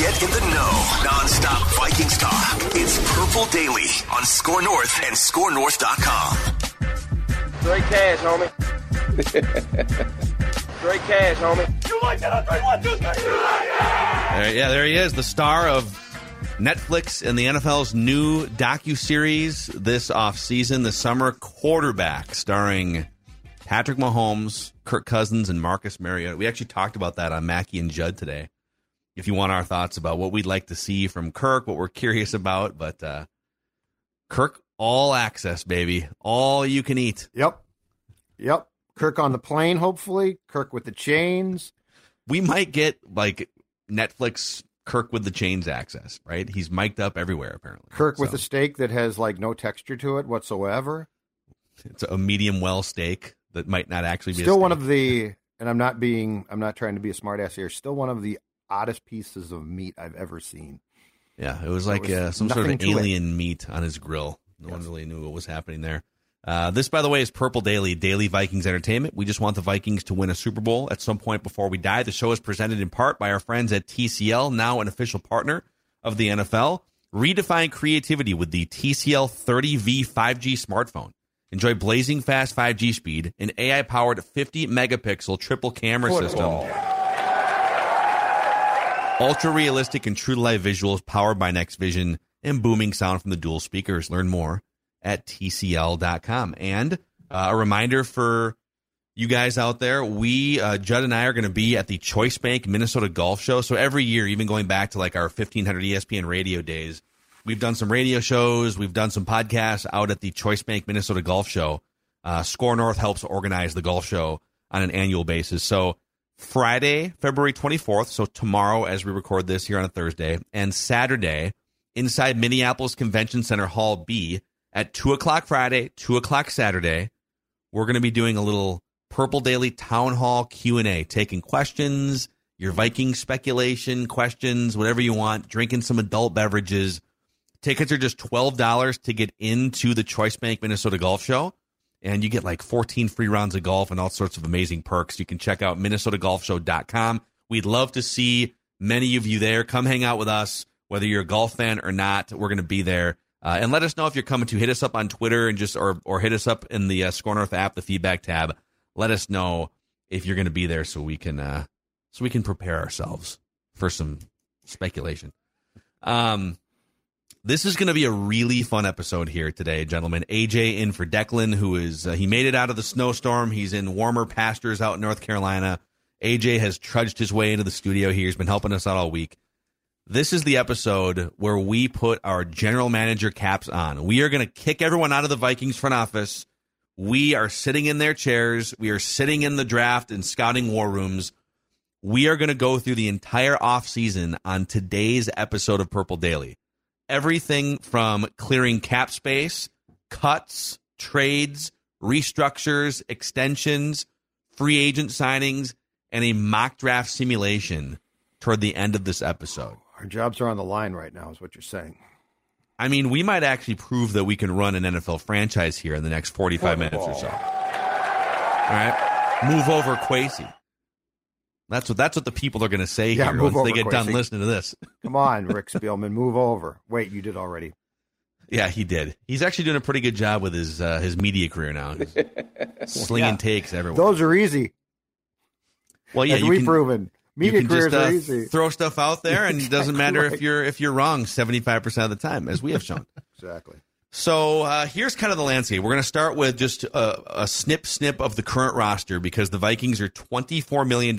Get in the know. Non-stop Vikings talk. It's Purple Daily on Score North and ScoreNorth.com. Straight cash, homie. Straight cash, homie. You like that? three, one, two, three. There, yeah, there he is, the star of Netflix and the NFL's new docu-series this offseason, The Summer Quarterback, starring Patrick Mahomes, Kirk Cousins, and Marcus Mariota. We actually talked about that on Mackey and Judd today if you want our thoughts about what we'd like to see from Kirk, what we're curious about. But uh, Kirk, all access, baby, all you can eat. Yep, yep. Kirk on the plane, hopefully. Kirk with the chains. We might get like Netflix Kirk with the chains access, right? He's mic'd up everywhere, apparently. Kirk so. with a steak that has like no texture to it whatsoever. It's a medium well steak that might not actually be still one of the. And I'm not being. I'm not trying to be a smartass here. Still one of the oddest pieces of meat I've ever seen. Yeah, it was like was uh, some sort of alien it. meat on his grill. No yes. one really knew what was happening there. Uh, this, by the way, is Purple Daily, Daily Vikings Entertainment. We just want the Vikings to win a Super Bowl at some point before we die. The show is presented in part by our friends at TCL, now an official partner of the NFL. Redefine creativity with the TCL 30V 5G smartphone. Enjoy blazing fast 5G speed, an AI powered 50 megapixel triple camera Football. system Ultra realistic and true to life visuals powered by Next Vision and booming sound from the dual speakers. Learn more at TCL.com. And uh, a reminder for you guys out there, we, uh, Judd and I, are going to be at the Choice Bank Minnesota Golf Show. So every year, even going back to like our 1500 ESPN radio days, we've done some radio shows, we've done some podcasts out at the Choice Bank Minnesota Golf Show. Uh, Score North helps organize the golf show on an annual basis. So Friday, February 24th, so tomorrow as we record this here on a Thursday, and Saturday inside Minneapolis Convention Center Hall B at 2 o'clock Friday, 2 o'clock Saturday. We're going to be doing a little Purple Daily Town Hall Q&A, taking questions, your Viking speculation questions, whatever you want, drinking some adult beverages. Tickets are just $12 to get into the Choice Bank Minnesota Golf Show and you get like 14 free rounds of golf and all sorts of amazing perks. You can check out minnesotagolfshow.com. We'd love to see many of you there. Come hang out with us, whether you're a golf fan or not. We're going to be there. Uh, and let us know if you're coming to hit us up on Twitter and just or or hit us up in the uh, Score North app, the feedback tab. Let us know if you're going to be there so we can uh, so we can prepare ourselves for some speculation. Um, this is going to be a really fun episode here today, gentlemen. AJ in for Declan, who is uh, he made it out of the snowstorm. He's in warmer pastures out in North Carolina. AJ has trudged his way into the studio here. He's been helping us out all week. This is the episode where we put our general manager caps on. We are going to kick everyone out of the Vikings front office. We are sitting in their chairs. We are sitting in the draft and scouting war rooms. We are going to go through the entire offseason on today's episode of Purple Daily everything from clearing cap space, cuts, trades, restructures, extensions, free agent signings, and a mock draft simulation toward the end of this episode. Our jobs are on the line right now, is what you're saying. I mean, we might actually prove that we can run an NFL franchise here in the next 45 minutes or so. All right. Move over Kwesi. That's what that's what the people are going to say yeah, here once over, they get done listening to this. Come on, Rick Spielman, move over. Wait, you did already. Yeah, he did. He's actually doing a pretty good job with his uh, his media career now. slinging yeah. takes everywhere. Those are easy. Well, yeah, As we've can... proven. Media careers just are uh, easy. throw stuff out there, and it doesn't matter right. if you're if you're wrong seventy five percent of the time, as we have shown. Exactly. So uh, here's kind of the landscape. We're going to start with just a, a snip snip of the current roster because the Vikings are $24 million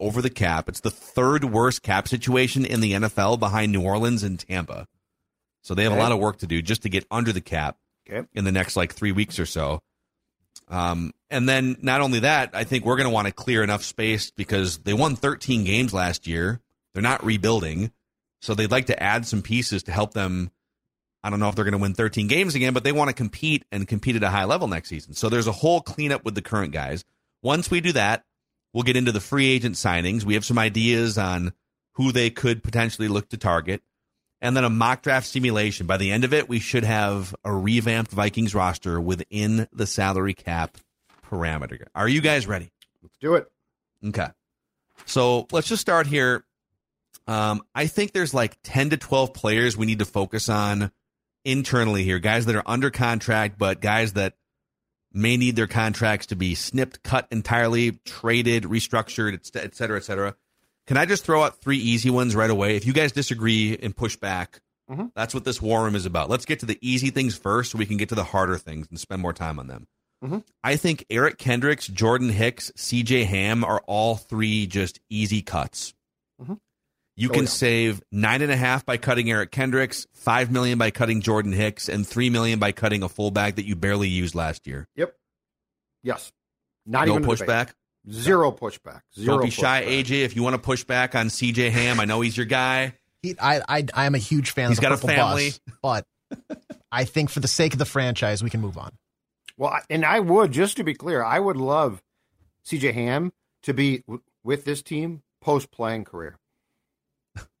over the cap. It's the third worst cap situation in the NFL behind New Orleans and Tampa. So they have a lot of work to do just to get under the cap Okay. in the next like three weeks or so. Um, and then not only that, I think we're going to want to clear enough space because they won 13 games last year. They're not rebuilding. So they'd like to add some pieces to help them. I don't know if they're going to win 13 games again, but they want to compete and compete at a high level next season. So there's a whole cleanup with the current guys. Once we do that, we'll get into the free agent signings. We have some ideas on who they could potentially look to target. And then a mock draft simulation. By the end of it, we should have a revamped Vikings roster within the salary cap parameter. Are you guys ready? Let's do it. Okay. So let's just start here. Um, I think there's like 10 to 12 players we need to focus on internally here. Guys that are under contract, but guys that may need their contracts to be snipped, cut entirely, traded, restructured, et et cetera, et cetera. Can I just throw out three easy ones right away? If you guys disagree and push back, Mhm. that's what this war room is about. Let's get to the easy things first so we can get to the harder things and spend more time on them. Mhm. I think Eric Kendricks, Jordan Hicks, CJ Ham are all three just easy cuts. Mhm. You Oh, can yeah. save nine and a half by cutting Eric Kendricks, five million by cutting Jordan Hicks, and three million by cutting a fullback that you barely used last year. Yep. Yes. Not no even a debate. pushback. Zero pushback. 0 Don't be shy, pushback. AJ. If you want to push back on CJ Ham, I know he's your guy. He, I, I, I am a huge fan He's of the got a family. bus, but I think for the sake of the franchise, we can move on. Well, and I would, just to be clear, I would love CJ Ham to be w- with this team post playing career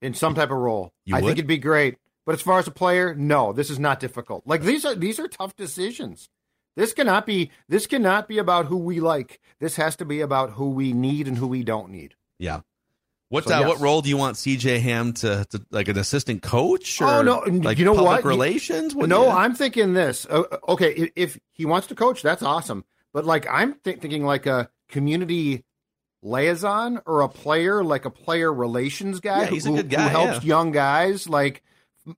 in some type of role. You I would? think it'd be great. But as far as a player, no, this is not difficult. Like these are these are tough decisions. This cannot be this cannot be about who we like. This has to be about who we need and who we don't need. Yeah. What So, uh, yes. what role do you want CJ Ham to, to like an assistant coach? Or Oh, no, like you know public what? Relations? What no, I'm thinking this. Uh, okay, if, if he wants to coach, that's awesome. But like I'm thi- thinking like a community liaison or a player, like a player relations guy Yeah, he's a who, good guy, who helps yeah. young guys. Like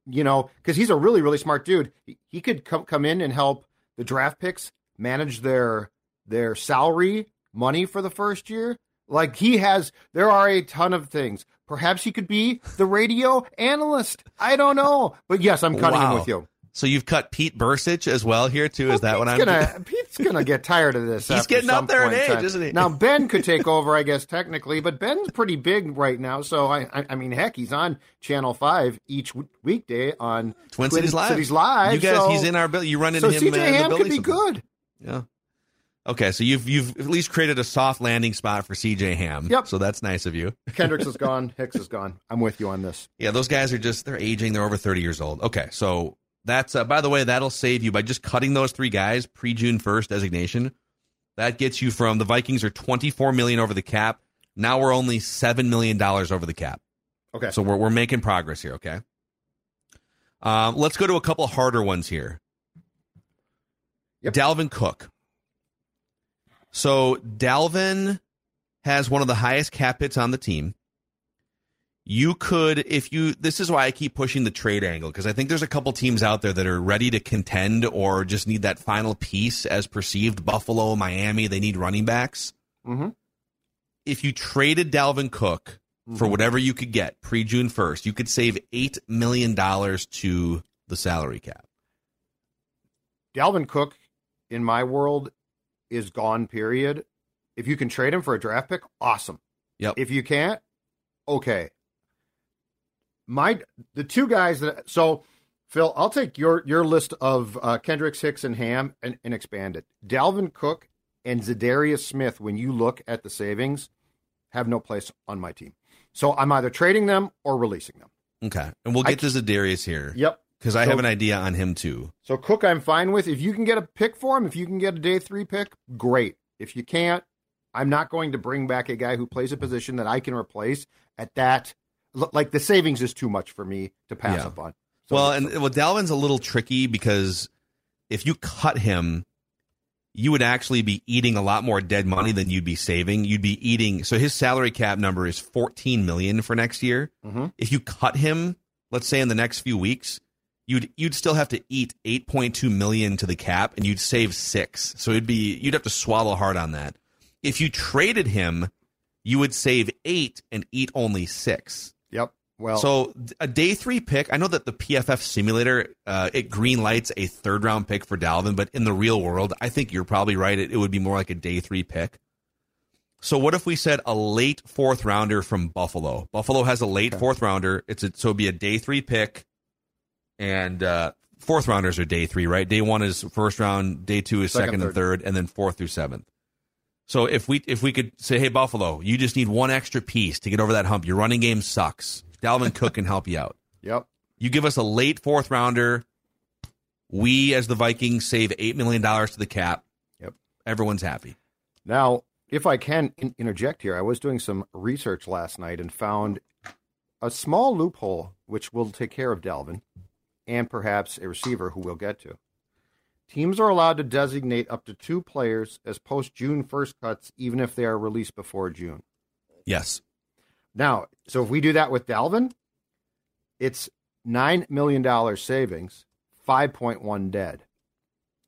you know, because he's a really really smart dude. He, could come come in and help the draft picks manage their their salary money for the first year. Like he has, there are a ton of things. Perhaps he could be the radio analyst. I don't know, but yes, I'm cutting him with you. So you've cut Pete Bercich as well here too. Is that what I'm? Pete's gonna Pete's gonna get tired of this. He's getting up there in age, time. isn't he? Now Ben could take over, I guess technically, but Ben's pretty big right now. So I, I, I mean, heck, he's on Channel Five each weekday on Twin Cities Live. Cities Live. You guys, so, he's in our bill. You run into so him. CJ uh, in the Ham could building be sometimes. good. Yeah. Okay, so you've you've at least created a soft landing spot for CJ Ham. Yep. So that's nice of you. Kendricks is gone. Hicks is gone. I'm with you on this. Yeah, those guys are just they're aging. They're over thirty years old. Okay, so that's uh, by the way that'll save you by just cutting those three guys pre June first designation. That gets you from the Vikings are twenty four million over the cap. Now we're only seven million dollars over the cap. Okay. So we're we're making progress here. Okay. Um, let's go to a couple harder ones here. Yep. Dalvin Cook. So Dalvin has one of the highest cap hits on the team. You could, if you, this is why I keep pushing the trade angle because I think there's a couple teams out there that are ready to contend or just need that final piece as perceived. Buffalo, Miami, they need running backs. Mm-hmm. If you traded Dalvin Cook for whatever you could get pre June 1st, you could save $8 million to the salary cap. Dalvin Cook, in my world, is gone. Period. If you can trade him for a draft pick, awesome. Yep. If you can't, okay. My the two guys that so Phil, I'll take your your list of uh, Kendricks, Hicks, and Ham and, and expand it. Dalvin Cook and Za'Darius Smith, when you look at the savings, have no place on my team. So I'm either trading them or releasing them. Okay. And we'll I get to Za'Darius here. Yep. Because I So- have an idea on him too. So Cook, I'm fine with. If you can get a pick for him, if you can get a day three pick, great. If you can't, I'm not going to bring back a guy who plays a position that I can replace at that. Like the savings is too much for me to pass Yeah. up on. So- well, and well, Dalvin's a little tricky because if you cut him, you would actually be eating a lot more dead money than you'd be saving. You'd be eating. So his salary cap number is 14 million for next year. Mm-hmm. If you cut him, let's say in the next few weeks, you'd you'd still have to eat 8.2 million to the cap, and you'd save six. So it'd be you'd have to swallow hard on that. If you traded him, you would save eight and eat only six. Yep. Well, So a day three pick. I know that the PFF simulator uh, it green lights a third round pick for Dalvin, but in the real world, I think you're probably right. It, it would be more like a day three pick. So what if we said a late fourth rounder from Buffalo? Buffalo has a late fourth rounder. It's a, so it'd be a day three pick, and uh, fourth rounders are day three, right? Day one is first round, day two is Second, second, and third. third, and then fourth through seventh. So if we if we could say, hey Buffalo, you just need one extra piece to get over that hump. Your running game sucks. Dalvin Cook can help you out. yep. You give us a late fourth rounder. We, as the Vikings, save eight million dollars to the cap. Yep. Everyone's happy. Now, if I can in- interject here, I was doing some research last night and found a small loophole which will take care of Dalvin and perhaps a receiver who we'll get to. Teams are allowed to designate up to two players as post June 1st cuts, even if they are released before June. Yes. Now, so if we do that with Dalvin, it's $9 million savings, 5.1 dead.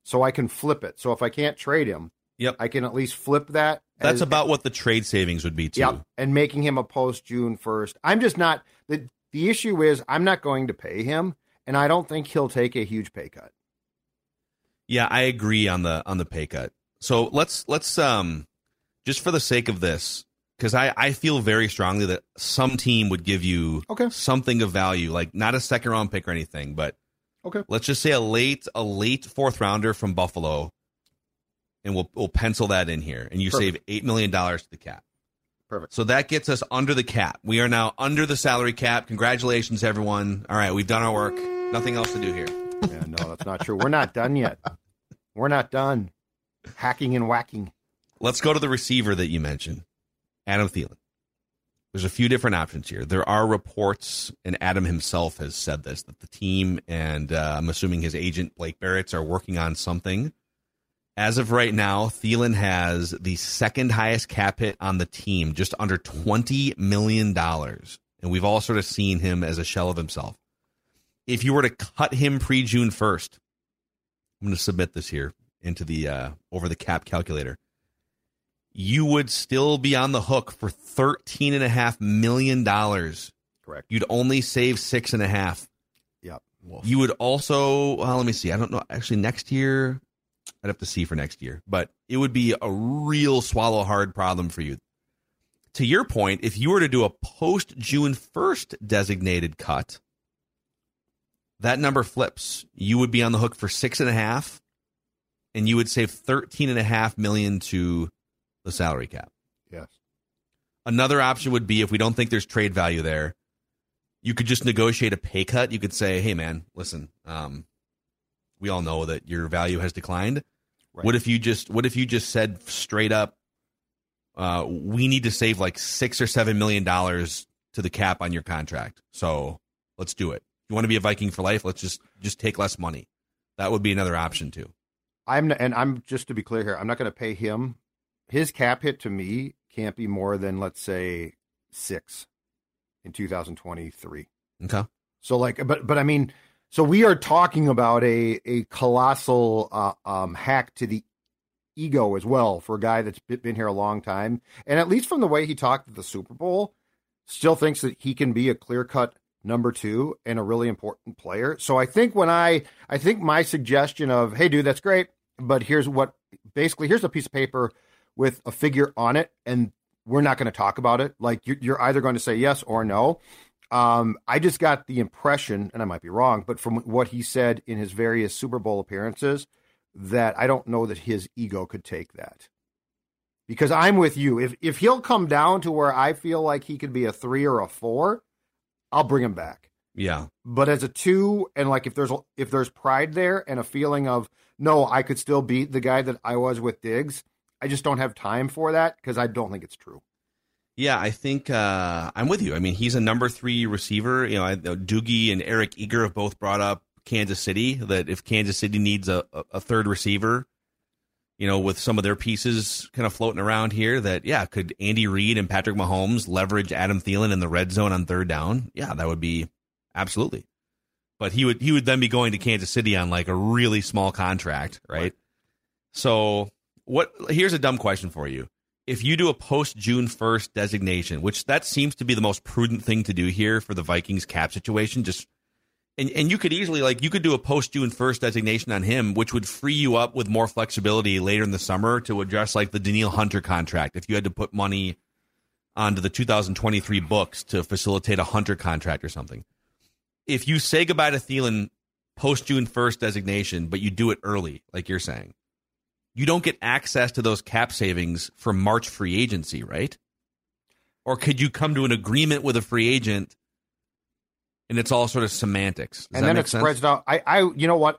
So I can flip it. So if I can't trade him, Yep. I can at least flip that. That's as- about what the trade savings would be too. Yep, and making him a post June first. I'm just not the the issue is I'm not going to pay him, and I don't think he'll take a huge pay cut. Yeah, I agree on the on the pay cut. So let's let's um just for the sake of this, because I I feel very strongly that some team would give you Okay. something of value, like not a second round pick or anything, but Okay. let's just say a late a late fourth rounder from Buffalo, and we'll we'll pencil that in here, and you Perfect. save eight million dollars to the cap. Perfect. So that gets us under the cap. We are now under the salary cap. Congratulations, everyone. All right, we've done our work. Nothing else to do here. Yeah, no, that's not true. We're not done yet. We're not done hacking and whacking. Let's go to the receiver that you mentioned, Adam Thielen. There's a few different options here. There are reports, and Adam himself has said this, that the team and uh, I'm assuming his agent, Blake Baratz, are working on something. As of right now, Thielen has the second highest cap hit on the team, just under $20 million. And we've all sort of seen him as a shell of himself. If you were to cut him pre June 1st, I'm going to submit this here into the uh, over the cap calculator you would still be on the hook for thirteen and a half million dollars. Correct. You'd only save six and a half. Yep. You would also, well, let me see. I don't know. Actually, next year, I'd have to see for next year, but it would be a real swallow hard problem for you. To your point, if you were to do a post June 1st designated cut, that number flips. You would be on the hook for six and a half, and you would save thirteen and a half million to the salary cap. Yes. Another option would be if we don't think there's trade value there, you could just negotiate a pay cut. You could say, "Hey, man, listen, um, we all know that your value has declined. Right. What if you just What if you just said straight up, uh, we need to save like six or seven million dollars to the cap on your contract. So let's do it. You want to be a Viking for life? Let's just just take less money. That would be another option too. I'm and I'm just to be clear here. I'm not going to pay him. His cap hit to me can't be more than let's say six in 2023. Okay. So like, but but I mean, so we are talking about a a colossal uh, um, hack to the ego as well for a guy that's been here a long time, and at least from the way he talked at the Super Bowl, still thinks that he can be a clear cut number two and a really important player. So I think when I I think my suggestion of hey dude that's great, but here's what basically here's a piece of paper with a figure on it, and we're not going to talk about it. Like you're, either going to say yes or no. Um, I just got the impression, and I might be wrong, but from what he said in his various Super Bowl appearances, that I don't know that his ego could take that. Because I'm with you. If if he'll come down to where I feel like he could be a three or a four, I'll bring him back. Yeah. But as a two, and like if there's if there's pride there and a feeling of no, I could still beat the guy that I was with Diggs. I just don't have time for that because I don't think it's true. Yeah, I think uh, I'm with you. I mean, he's a number three receiver. You know, I, Doogie and Eric Eager have both brought up Kansas City that if Kansas City needs a, a, a third receiver, you know, with some of their pieces kind of floating around here, that yeah, could Andy Reid and Patrick Mahomes leverage Adam Thielen in the red zone on third down? Yeah, that would be absolutely. But he would he would then be going to Kansas City on like a really small contract, right? right. So what? Here's a dumb question for you if you do a post June 1st designation, which that seems to be the most prudent thing to do here for the Vikings cap situation, just and, and you could easily like you could do a post June 1st designation on him, which would free you up with more flexibility later in the summer to address like the Danielle Hunter contract if you had to put money onto the 2023 books to facilitate a Hunter contract or something. If you say goodbye to Thielen post June 1st designation, but you do it early, like you're saying, you don't get access to those cap savings for March free agency, right? Or could you come to an agreement with a free agent and it's all sort of semantics? Does and then it sense? spreads out. I, I, you know what?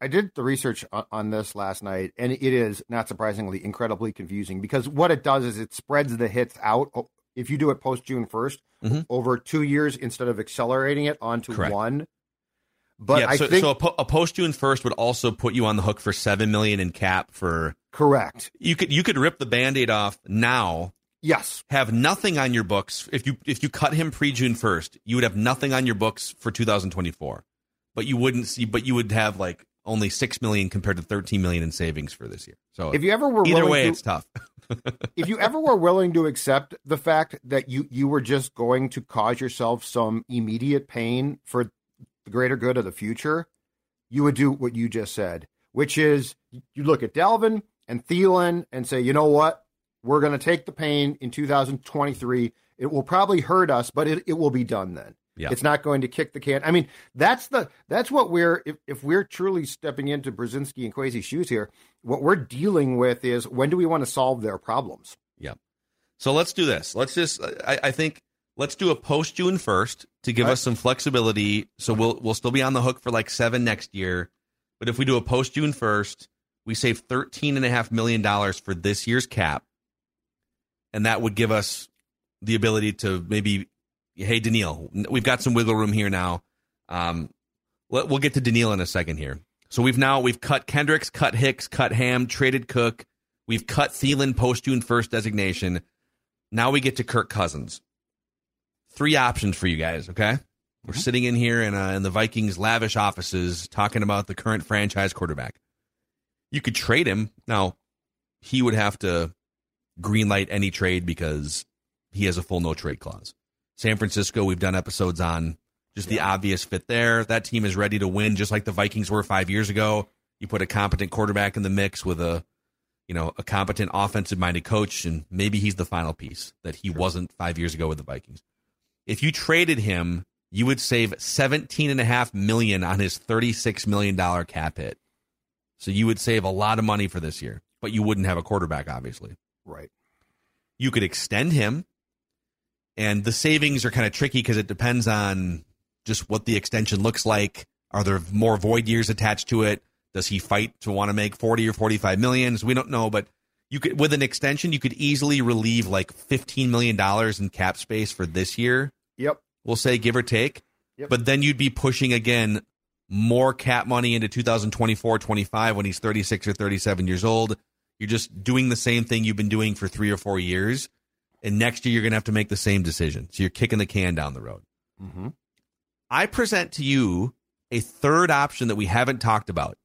I did the research on, on, this last night, and it is not surprisingly incredibly confusing because what it does is it spreads the hits out. If you do it post June 1st mm-hmm. over two years instead of accelerating it onto Correct. one, but yeah, I so, think so a, po- a, post June first would also put you on the hook for seven million in cap for correct. You could you could rip the band-aid off now. Yes. Have nothing on your books. If you if you cut him pre June first, you would have nothing on your books for 2024. But you wouldn't see but you would have like only six million compared to 13 million in savings for this year. So if you ever were either way, to, it's tough. if you ever were willing to accept the fact that you you were just going to cause yourself some immediate pain for the greater good of the future, you would do what you just said, which is you look at Dalvin and Thielen and say, you know what? We're going to take the pain in 2023. It will probably hurt us, but it, it will be done then. Yeah. It's not going to kick the can. I mean, that's the that's what we're if, if we're truly stepping into Brzezinski and Kwesi's shoes here, what we're dealing with is when do we want to solve their problems? Yeah. So let's do this. Let's just I, I think let's do a post June first to give us some flexibility. So we'll we'll still be on the hook for like seven next year. But if we do a post June first, we save thirteen and a half million dollars for this year's cap, and that would give us the ability to maybe, hey Danielle, we've got some wiggle room here now. Um, we'll get to Danielle in a second here. So we've now we've cut Kendricks, cut Hicks, cut Ham, traded Cook. We've cut Thielen post June first designation. Now we get to Kirk Cousins three options for you guys. Okay, we're mm-hmm. sitting in here in, uh, in the Vikings' lavish offices talking about the current franchise quarterback. You could trade him now. He would have to greenlight any trade because he has a full no trade clause. San Francisco, we've done episodes on just the obvious fit there. That team is ready to win, just like the Vikings were five years ago. You put a competent quarterback in the mix with a, you know, a competent offensive minded coach, and maybe he's the final piece that he sure. wasn't five years ago with the Vikings. If you traded him, you would save seventeen and a half million on his thirty-six million dollar cap hit. So you would save a lot of money for this year, but you wouldn't have a quarterback, obviously. Right. You could extend him, and the savings are kind of tricky because it depends on just what the extension looks like. Are there more void years attached to it? Does he fight to want to make 40 or 45 millions? We don't know, but you could with an extension you could easily relieve like 15 million dollars in cap space for this year Yep. We'll say give or take. Yep. But then you'd be pushing again more cap money into 2024 25 when he's 36 or 37 years old. You're just doing the same thing you've been doing for three or four years. And next year, you're going to have to make the same decision. So you're kicking the can down the road. Mm-hmm. I present to you a third option that we haven't talked about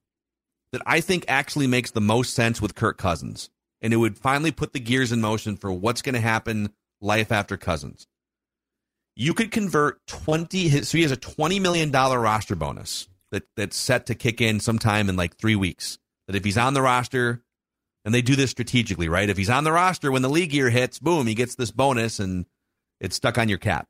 that I think actually makes the most sense with Kirk Cousins. And it would finally put the gears in motion for what's going to happen life after Cousins you could convert 20 so he has a 20 million dollar roster bonus that that's set to kick in sometime in like 3 weeks that if he's on the roster and they do this strategically right if he's on the roster when the league year hits boom he gets this bonus and it's stuck on your cap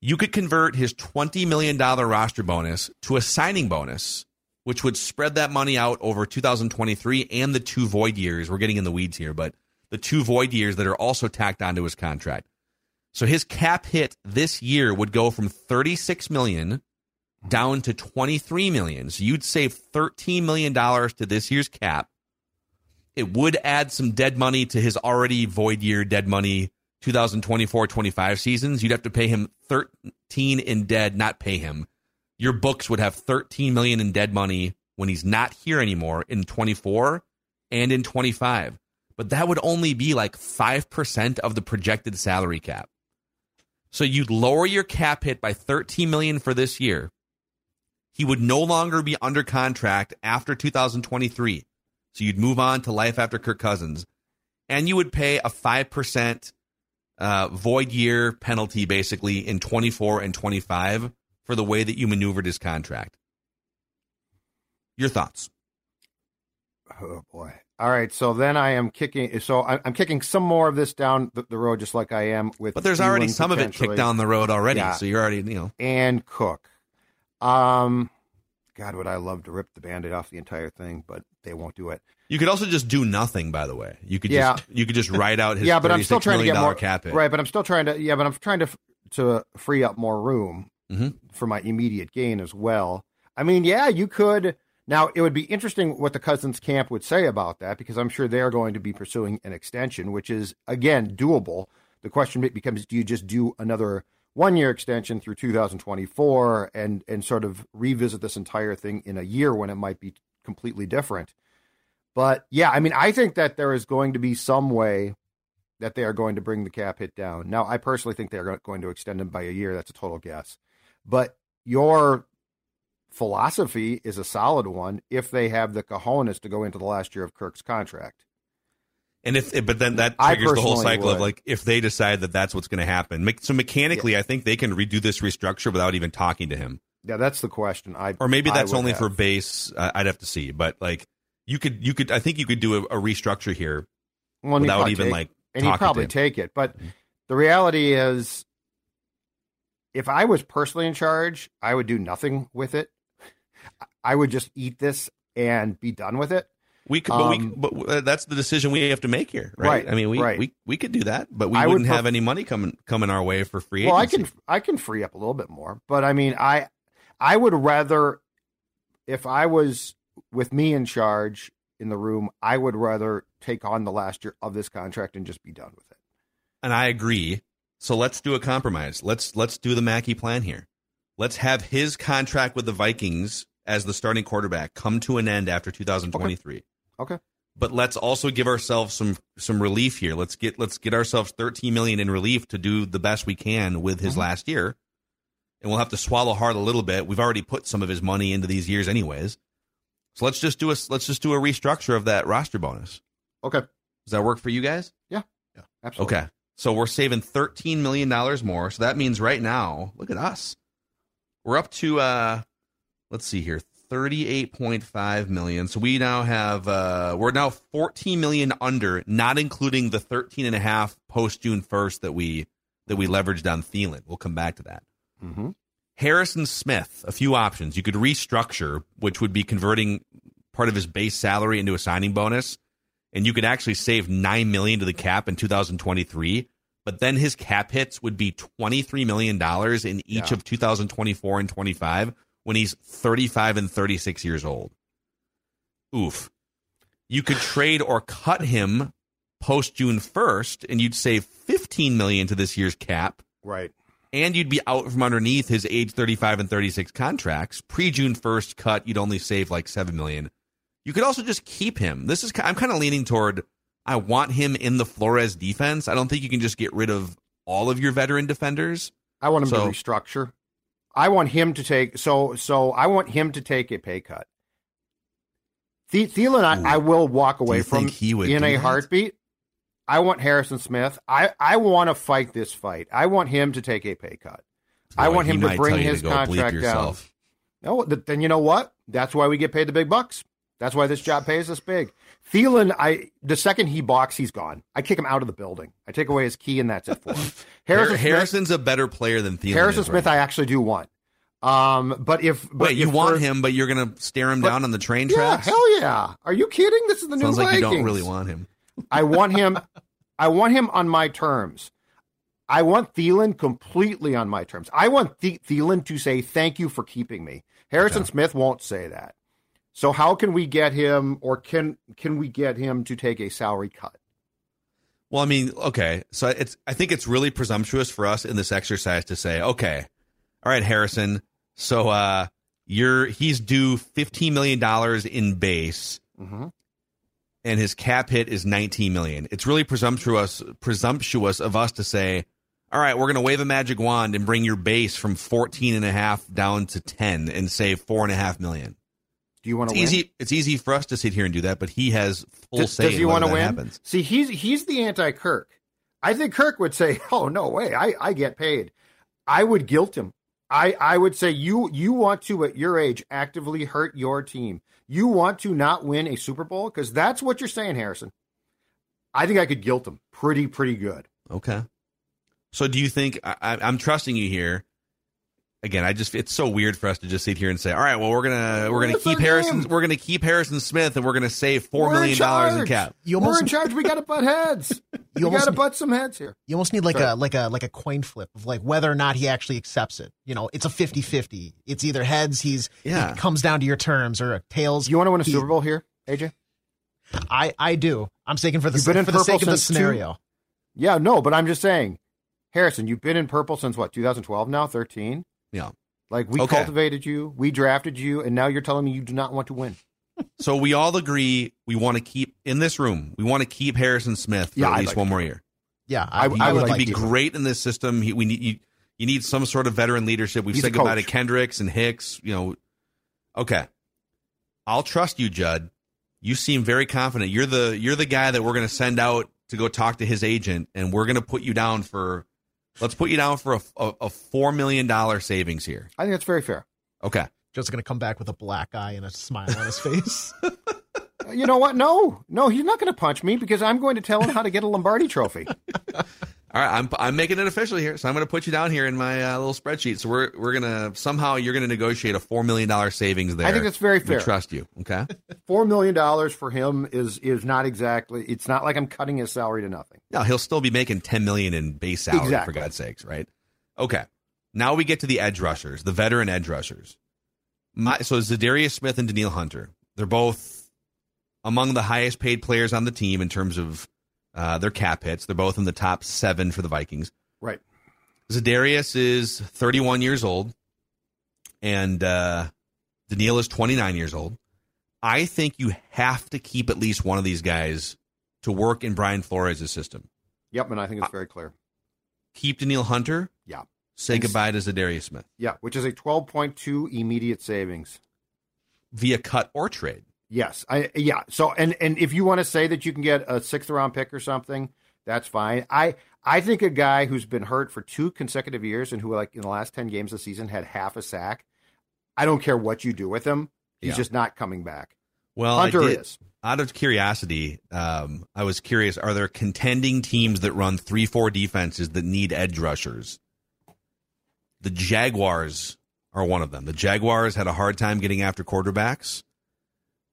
you could convert his 20 million dollar roster bonus to a signing bonus which would spread that money out over 2023 and the two void years we're getting in the weeds here but the two void years that are also tacked onto his contract so his cap hit this year would go from 36 million down to 23 million. So you'd save 13 million dollars to this year's cap. It would add some dead money to his already void year dead money 2024-25 seasons. You'd have to pay him 13 in dead, not pay him. Your books would have 13 million in dead money when he's not here anymore in 24 and in 25. But that would only be like 5% of the projected salary cap. So you'd lower your cap hit by 13 million for this year. He would no longer be under contract after 2023. So you'd move on to life after Kirk Cousins. And you would pay a 5% uh, void year penalty basically in 24 and 25 for the way that you maneuvered his contract. Your thoughts? Oh boy. All right, so then I am kicking. So I- I'm kicking some more of this down the, the road, just like I am with. But there's already some of it kicked down the road already. Yeah. So you're already, you know. and Cook. Um, God, would I love to rip the band-aid off the entire thing, but they won't do it. You could also just do nothing, by the way. You could Yeah. just you could just write out his yeah, but I'm still trying to get more cap hit. right. But I'm still trying to. Yeah, but I'm trying to to free up more room Mhm. for my immediate gain as well. I mean, yeah, you could. Now it would be interesting what the Cousins camp would say about that because I'm sure they're going to be pursuing an extension, which is again doable. The question becomes: Do you just do another one year extension through 2024 and and sort of revisit this entire thing in a year when it might be completely different? But yeah, I mean, I think that there is going to be some way that they are going to bring the cap hit down. Now, I personally think they're going to extend them by a year. That's a total guess. But your philosophy is a solid one if they have the cojones to go into the last year of Kirk's contract. And if, eh, but then that triggers the whole cycle of like if they decide that that's what's going to happen. So mechanically, I think they can redo this restructure without even talking to him. Yeah, that's the question. I Or maybe that's only have. for base. Uh, I'd have to see, but like you could, you could. I think you could do a, a restructure here Well, without probably even take- like and he'd probably take it. But the reality is, if I was personally in charge, I would do nothing with it. I would just eat this and be done with it. We could, but, we, Um, but uh, that's the decision we have to make here, right? Right, I mean, we, right. we we could do that, but we I would wouldn't pref- have any money coming coming our way for free. Well, I can I can free up a little bit more, but I mean, I I would rather if I was with me in charge in the room, I would rather take on the last year of this contract and just be done with it. and I agree. So let's do a compromise. Let's let's do the Mackey plan here. Let's have his contract with the Vikings as the starting quarterback come to an end after 2023. Okay. But let's also give ourselves some some relief here. Let's get let's get ourselves 13 million in relief to do the best we can with his mm-hmm. last year. And we'll have to swallow hard a little bit. We've already put some of his money into these years anyways. So let's just do a let's just do a restructure of that roster bonus. Okay. Does that work for you guys? Yeah. Yeah. Absolutely. Okay. So we're saving $13 million more. So that means right now, look at us. We're up to uh let's see here, 38.5 million. So we now have uh we're now 14 million under, not including the 13 and a half post June 1st that we that we leveraged on Thielen. We'll come back to that. Hmm Harrison Smith, a few options. You could restructure, which would be converting part of his base salary into a signing bonus, and you could actually save nine million to the cap in 2023. But then his cap hits would be 23 million dollars in each Yeah. of 2024 and 25 when he's 35 and 36 years old. Oof. You could trade or cut him post June 1st, and you'd save 15 million to this year's cap Right. And you'd be out from underneath his age 35 and 36 contracts. Pre June 1st cut, you'd only save like 7 million. You could also just keep him. This is I'm kind of leaning toward I want him in the Flores defense. I don't think you can just get rid of all of your veteran defenders. I want him So- to restructure. I want him to take so so I want him to take a pay cut. The, Thielen, I, I will walk away from he would in a that? heartbeat. I want Harrison Smith. I, I want to fight this fight. I want him to take a pay cut. I want him to bring his to contract down. No, th- then you know what? That's why we get paid the big bucks. That's why this job pays us big. Thielen, I the second he balks, he's gone. I kick him out of the building. I take away his key, and that's it for him. Harrison Har- Smith, Harrison's a better player than Thielen. Harrison is Smith, right I actually do want. Um, but if but Wait, you if want him, but you're gonna stare him But- down on the train Yeah, hell yeah. Are you kidding? This is the Sounds new like you don't really want him. I want him. I want him on my terms. I want Thielen completely on my terms. I want Th- Thielen to say thank you for keeping me. Harrison Smith won't say that. So how can we get him, or can can we get him to take a salary cut? Well, I mean, okay. So it's I think it's really presumptuous for us in this exercise to say, okay, all right, Harrison. So uh you're he's due fifteen million dollars in base, Mhm. And his cap hit is 19 million. It's really presumptuous presumptuous of us to say, all right, we're going to wave a magic wand and bring your base from 14 and a half down to 10 and save four and a half million. Do you want to win? easy. It's easy for us to sit here and do that, but he has full Does, say. does he want to win? Happens. See, he's he's the anti Kirk. I think Kirk would say, "Oh no way, I, I get paid." I would guilt him. I, I would say you you want to at your age actively hurt your team. You want to not win a Super Bowl because that's what you're saying, Harrison. I think I could guilt him pretty pretty good. Okay. So do you think I, I- I'm trusting you here? Again, I just it's so weird for us to just sit here and say, all right, well we're gonna we're gonna It's keep Harrison game. we're gonna keep Harrison Smith and we're gonna save four we're million dollars in cap. You We're almost- in charge. We got to butt heads. You, got to butt some heads here. You almost need like Sorry. a like a like a coin flip of like whether or not he actually accepts it. You know, it's a 50-50. It's either heads, he's Yeah. he comes down to your terms, or tails. You want to win a he- Super Bowl here, AJ? I I do. I'm sticking for the You've been in for the sake of the since two- scenario. Yeah, no, but I'm just saying, Harrison, you've been in purple since what 2012 now, 13. Yeah. Like we Okay. cultivated you, we drafted you, and now you're telling me you do not want to win. So we all agree we want to keep in this room. We want to keep Harrison Smith for Yeah, at least like one more year. Yeah, I- He I would, he'd like be great in this system. He, we need you, you need some sort of veteran leadership. We've He's said goodbye to. Kendricks and Hicks. You know, okay. I'll trust you, Judd. You seem very confident. You're the you're the guy that we're going to send out to go talk to his agent, and we're going to put you down for. Let's put you down for a, a, a four million dollar savings here. I think that's very fair. Okay. just gonna come back with a black eye and a smile on his face. You know what? No, no, he's not going to punch me because I'm going to tell him how to get a Lombardi trophy. All right, I'm I'm making it official here, so I'm going to put you down here in my uh, little spreadsheet. So we're we're gonna somehow you're going to negotiate a four million dollar savings there. I think that's very We fair. trust you. Okay. Four million dollars for him is is not exactly. It's not like I'm cutting his salary to nothing. No, he'll still be making ten million in base salary Exactly. for God's sakes, right? Okay. Now we get to the edge rushers, the veteran edge rushers. My, so Zadarius Smith and Danielle Hunter, they're both among the highest paid players on the team in terms of uh, their cap hits. They're both in the top seven for the Vikings. Right. Za'Darius is 31 years old, and uh, Danielle is 29 years old. I think you have to keep at least one of these guys to work in Brian Flores' system. Yep, and I think it's very clear. Keep Danielle Hunter. Yeah. Say And goodbye to Za'Darius Smith Yeah, which is a 12.2 immediate savings. via cut or trade. Yes, I yeah. So and and if you want to say that you can get a sixth round pick or something, that's fine. I I think a guy who's been hurt for two consecutive years and who like in the last ten games of the season had half a sack. I don't care what you do with him. He's Yeah. just not coming back. Well, Hunter did, is. out of curiosity, um, I was curious: Are there contending teams that run three-four defenses that need edge rushers? The Jaguars are one of them. The Jaguars had a hard time getting after quarterbacks.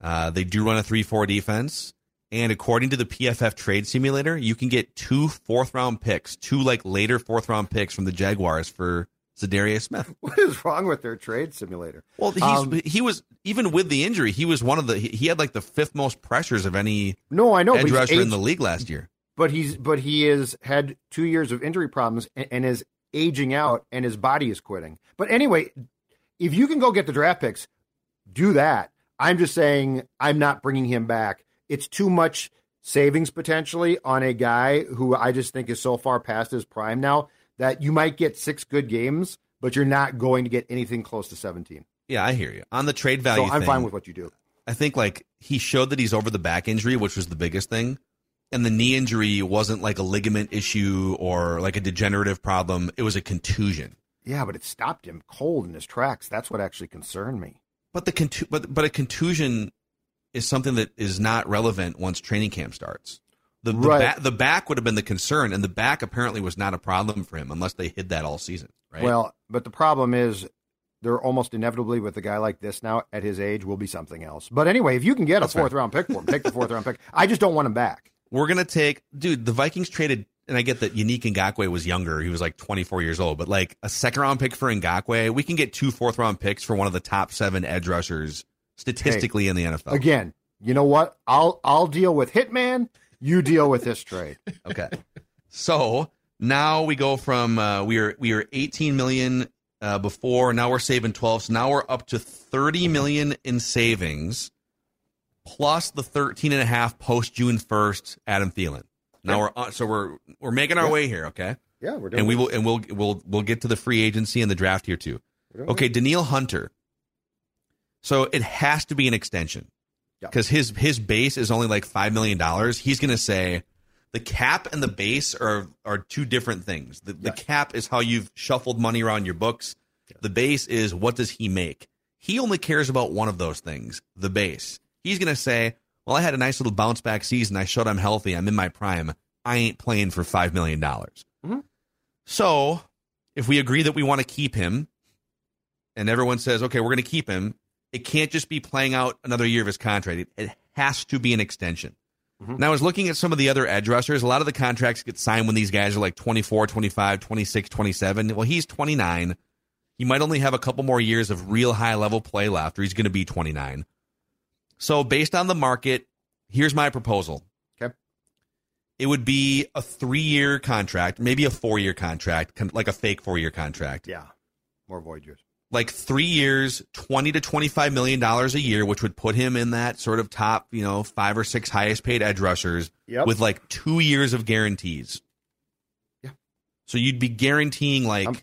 Uh, they do run a three-four defense, and according to the PFF Trade Simulator, you can get two fourth-round picks, two like later fourth-round picks from the Jaguars for Za'Darius Smith. What is wrong with their trade simulator? Well, he's, Um, he was even with the injury, he was one of the he had like the fifth most pressures of any No, I know, edge rusher in the league last year. but he's but he is had two years of injury problems and, and is aging out, and his body is quitting. But anyway, if you can go get the draft picks, do that. I'm just saying I'm not bringing him back. It's too much savings potentially on a guy who I just think is so far past his prime now that you might get six good games, but you're not going to get anything close to 17. Yeah, I hear you on the trade value. so I'm thing, fine with what you do. I think like he showed that he's over the back injury, which was the biggest thing, and the knee injury wasn't like a ligament issue or like a degenerative problem. It was a contusion. Yeah, but it stopped him cold in his tracks. That's what actually concerned me. But the contu- but but a contusion is something that is not relevant once training camp starts. The the, Right. ba- the back would have been the concern, and the back apparently was not a problem for him unless they hid that all season. Right? Well, but the problem is there almost inevitably with a guy like this now at his age will be something else. But anyway, if you can get That's a fourth round pick for him, take the fourth round pick. I just don't want him back. we're gonna take dude. The Vikings traded, and I get that Yannick Ngakoue was younger. He was like 24 years old, but like a second round pick for Ngakwe, we can get two fourth round picks for one of the top seven edge rushers statistically in the NFL. Again, you know what? I'll I'll deal with Hitman. You deal with this trade. Okay. So now we go from uh, we are we are 18 million uh, before. Now we're saving 12. So now we're up to 30 million in savings. plus the 13 and a half post June 1st Adam Thielen. Now we're on, so we're we're making our way here, okay? Yeah, we're doing And we will and we'll we'll we'll get to the free agency and the draft here too. Okay, Danielle Hunter. So it has to be an extension because his his base is only like five million dollars. He's going to say the cap and the base are are two different things. The, the cap is how you've shuffled money around your books. The base is what does he make. He only cares about one of those things, the base. He's going to say, "Well, I had a nice little bounce back season. I showed I'm healthy. I'm in my prime. I ain't playing for five million dollars." Mm-hmm. So, if we agree that we want to keep him, and everyone says, okay, we're going to keep him, it can't just be playing out another year of his contract. It, it has to be an extension. Mm-hmm. Now, I was looking at some of the other edge rushers. A lot of the contracts get signed when these guys are like 24, 25, 26, 27. Well, he's 29. He might only have a couple more years of real high level play left, or he's going to be 29. So, based on the market, here's my proposal. Okay. It would be a three year contract, maybe a four year contract, like a fake four year contract Yeah, more void years. like three years, twenty to twenty-five million dollars a year, which would put him in that sort of top, you know, five or six highest paid edge rushers Yep. with like two years of guarantees. Yeah. So you'd be guaranteeing like Um,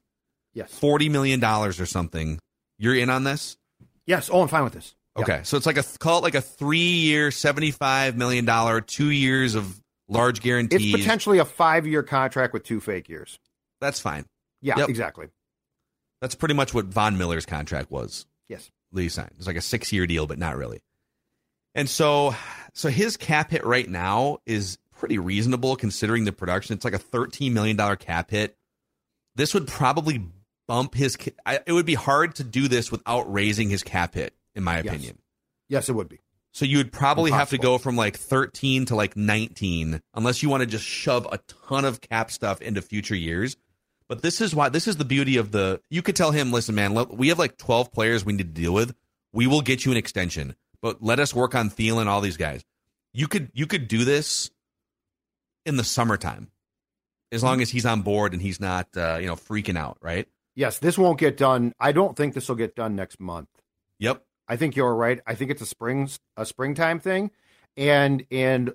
Yes. forty million dollars or something. You're in on this? Yes. Oh, I'm fine with this. Yeah. Okay. So it's like a call it like a three-year, seventy-five million dollar, two years of large It's potentially a five year contract with two fake years. That's fine. Yeah, Yep. exactly. That's pretty much what Von Miller's contract was. Yes. Lee signed. It's like a six year deal, but not really. And so, so his cap hit right now is pretty reasonable considering the production. It's like a thirteen million dollar cap hit. This would probably bump his. I, it would be hard to do this without raising his cap hit, in my Yes. opinion. Yes, it would be. So you would probably have to go from like 13 to like 19 unless you want to just shove a ton of cap stuff into future years. But this is why this is the beauty of the you could tell him, listen, man, we have like 12 players we need to deal with. We will get you an extension, but let us work on Thielen, all these guys. You could you could do this in the summertime, as long as he's on board and he's not uh, you know freaking out, right? Yes, this won't get done. I don't think this will get done next month. Yep. I think you're right. I think it's a spring a springtime thing, and and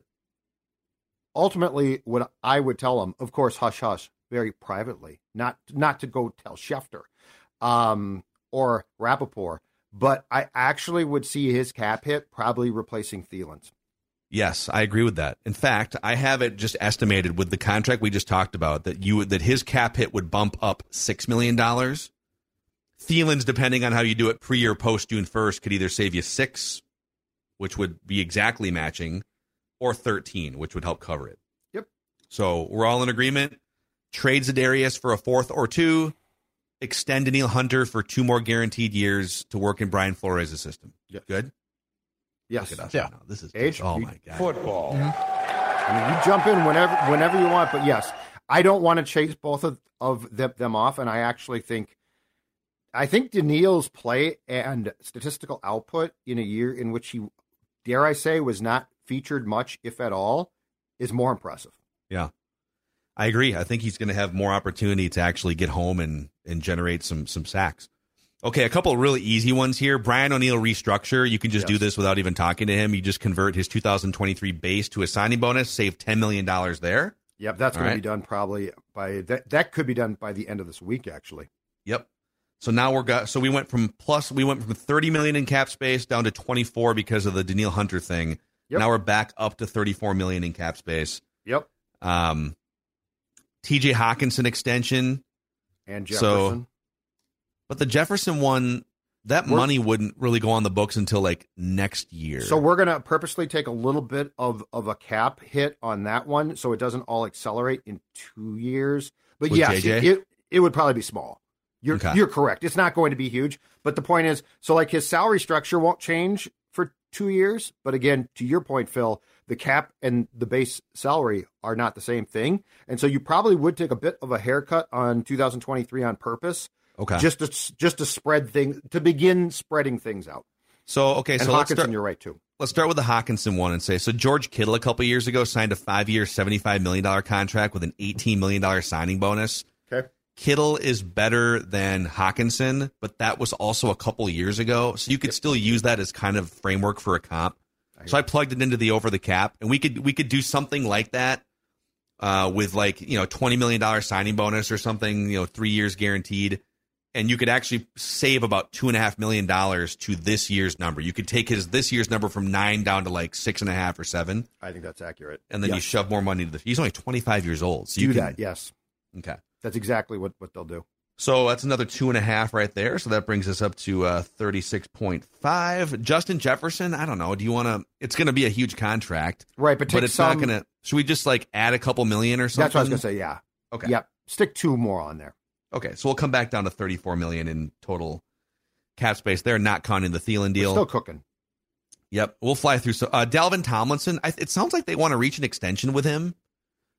ultimately, what I would tell them, of course, hush hush, very privately, not not to go tell Schefter, um, or Rappaport, but I actually would see his cap hit probably replacing Thielen's. Yes, I agree with that. In fact, I have it just estimated with the contract we just talked about that you that his cap hit would bump up six million dollars. Thielen's, depending on how you do it, pre or post June first, could either save you six, which would be exactly matching, or thirteen, which would help cover it. Yep. So we're all in agreement. Trade Za'Darius for a fourth or two. Extend Danielle Hunter for two more guaranteed years to work in Brian Flores' system. Yes. Good. Yes, Look at us Yeah. right. This is Age? oh my god. Football. Mm-hmm. I mean, you jump in whenever whenever you want, but yes, I don't want to chase both of, of them, them off, and I actually think I think Danielle's play and statistical output in a year in which he, dare I say, was not featured much, if at all, is more impressive. Yeah. I agree. I think he's going to have more opportunity to actually get home and, and generate some some sacks. Okay, a couple of really easy ones here. Brian O'Neill restructure. You can just do this without even talking to him. You just convert his 2023 base to a signing bonus, save $10 million there. Yep, that's All going right. to be done probably by that. That could be done by the end of this week, actually. Yep. So now we're got so we went from plus we went from 30 million in cap space down to 24 because of the Danielle Hunter thing. Yep. Now we're back up to 34 million in cap space. Yep, Um TJ Hockenson extension. and So- Jefferson. But the Jefferson one, that We're- money wouldn't really go on the books until like next year. So we're going to purposely take a little bit of, of a cap hit on that one, so it doesn't all accelerate in two years. But With yes, JJ? it it would probably be small. You're Okay. you're correct. It's not going to be huge. But the point is, so like his salary structure won't change for two years. But again, to your point, Phil, the cap and the base salary are not the same thing, and so you probably would take a bit of a haircut on 2023 on purpose, okay. just to just to spread things to begin spreading things out. so okay, And so Hockenson, start, you're right too. let's start with the Hockenson one and say so George Kittle a couple years ago signed a 5-year, 75 million dollar contract with an 18 million dollar signing bonus. Okay. Kittle is better than Hockenson, but that was also a couple years ago. So you could still use that as kind of framework for a comp. So I plugged it into the over the cap, and we could we could do something like that uh, with like you know twenty million dollar signing bonus or something, you know, three years guaranteed, and you could actually save about two and a half million dollars to this year's number. You could take his this year's number from nine down to like six and a half or seven, I think that's accurate. and then you shove more money to the. He's only twenty five years old, so do you can, that. Yes, Okay. That's exactly what what they'll do. So that's another two and a half right there. So that brings us up to uh, 36.5. Justin Jefferson, I don't know. Do you want to? It's going to be a huge contract, Right, but take but it's some. not going to. Should we just like add a couple million or something? That's what I was gonna say. Yeah. Okay. Yep. Stick two more on there. Okay. So we'll come back down to 34 million in total cap space there, not counting the Thielen We're deal. still cooking. Yep. We'll fly through. So uh, Dalvin Tomlinson, I, it sounds like they want to reach an extension with him.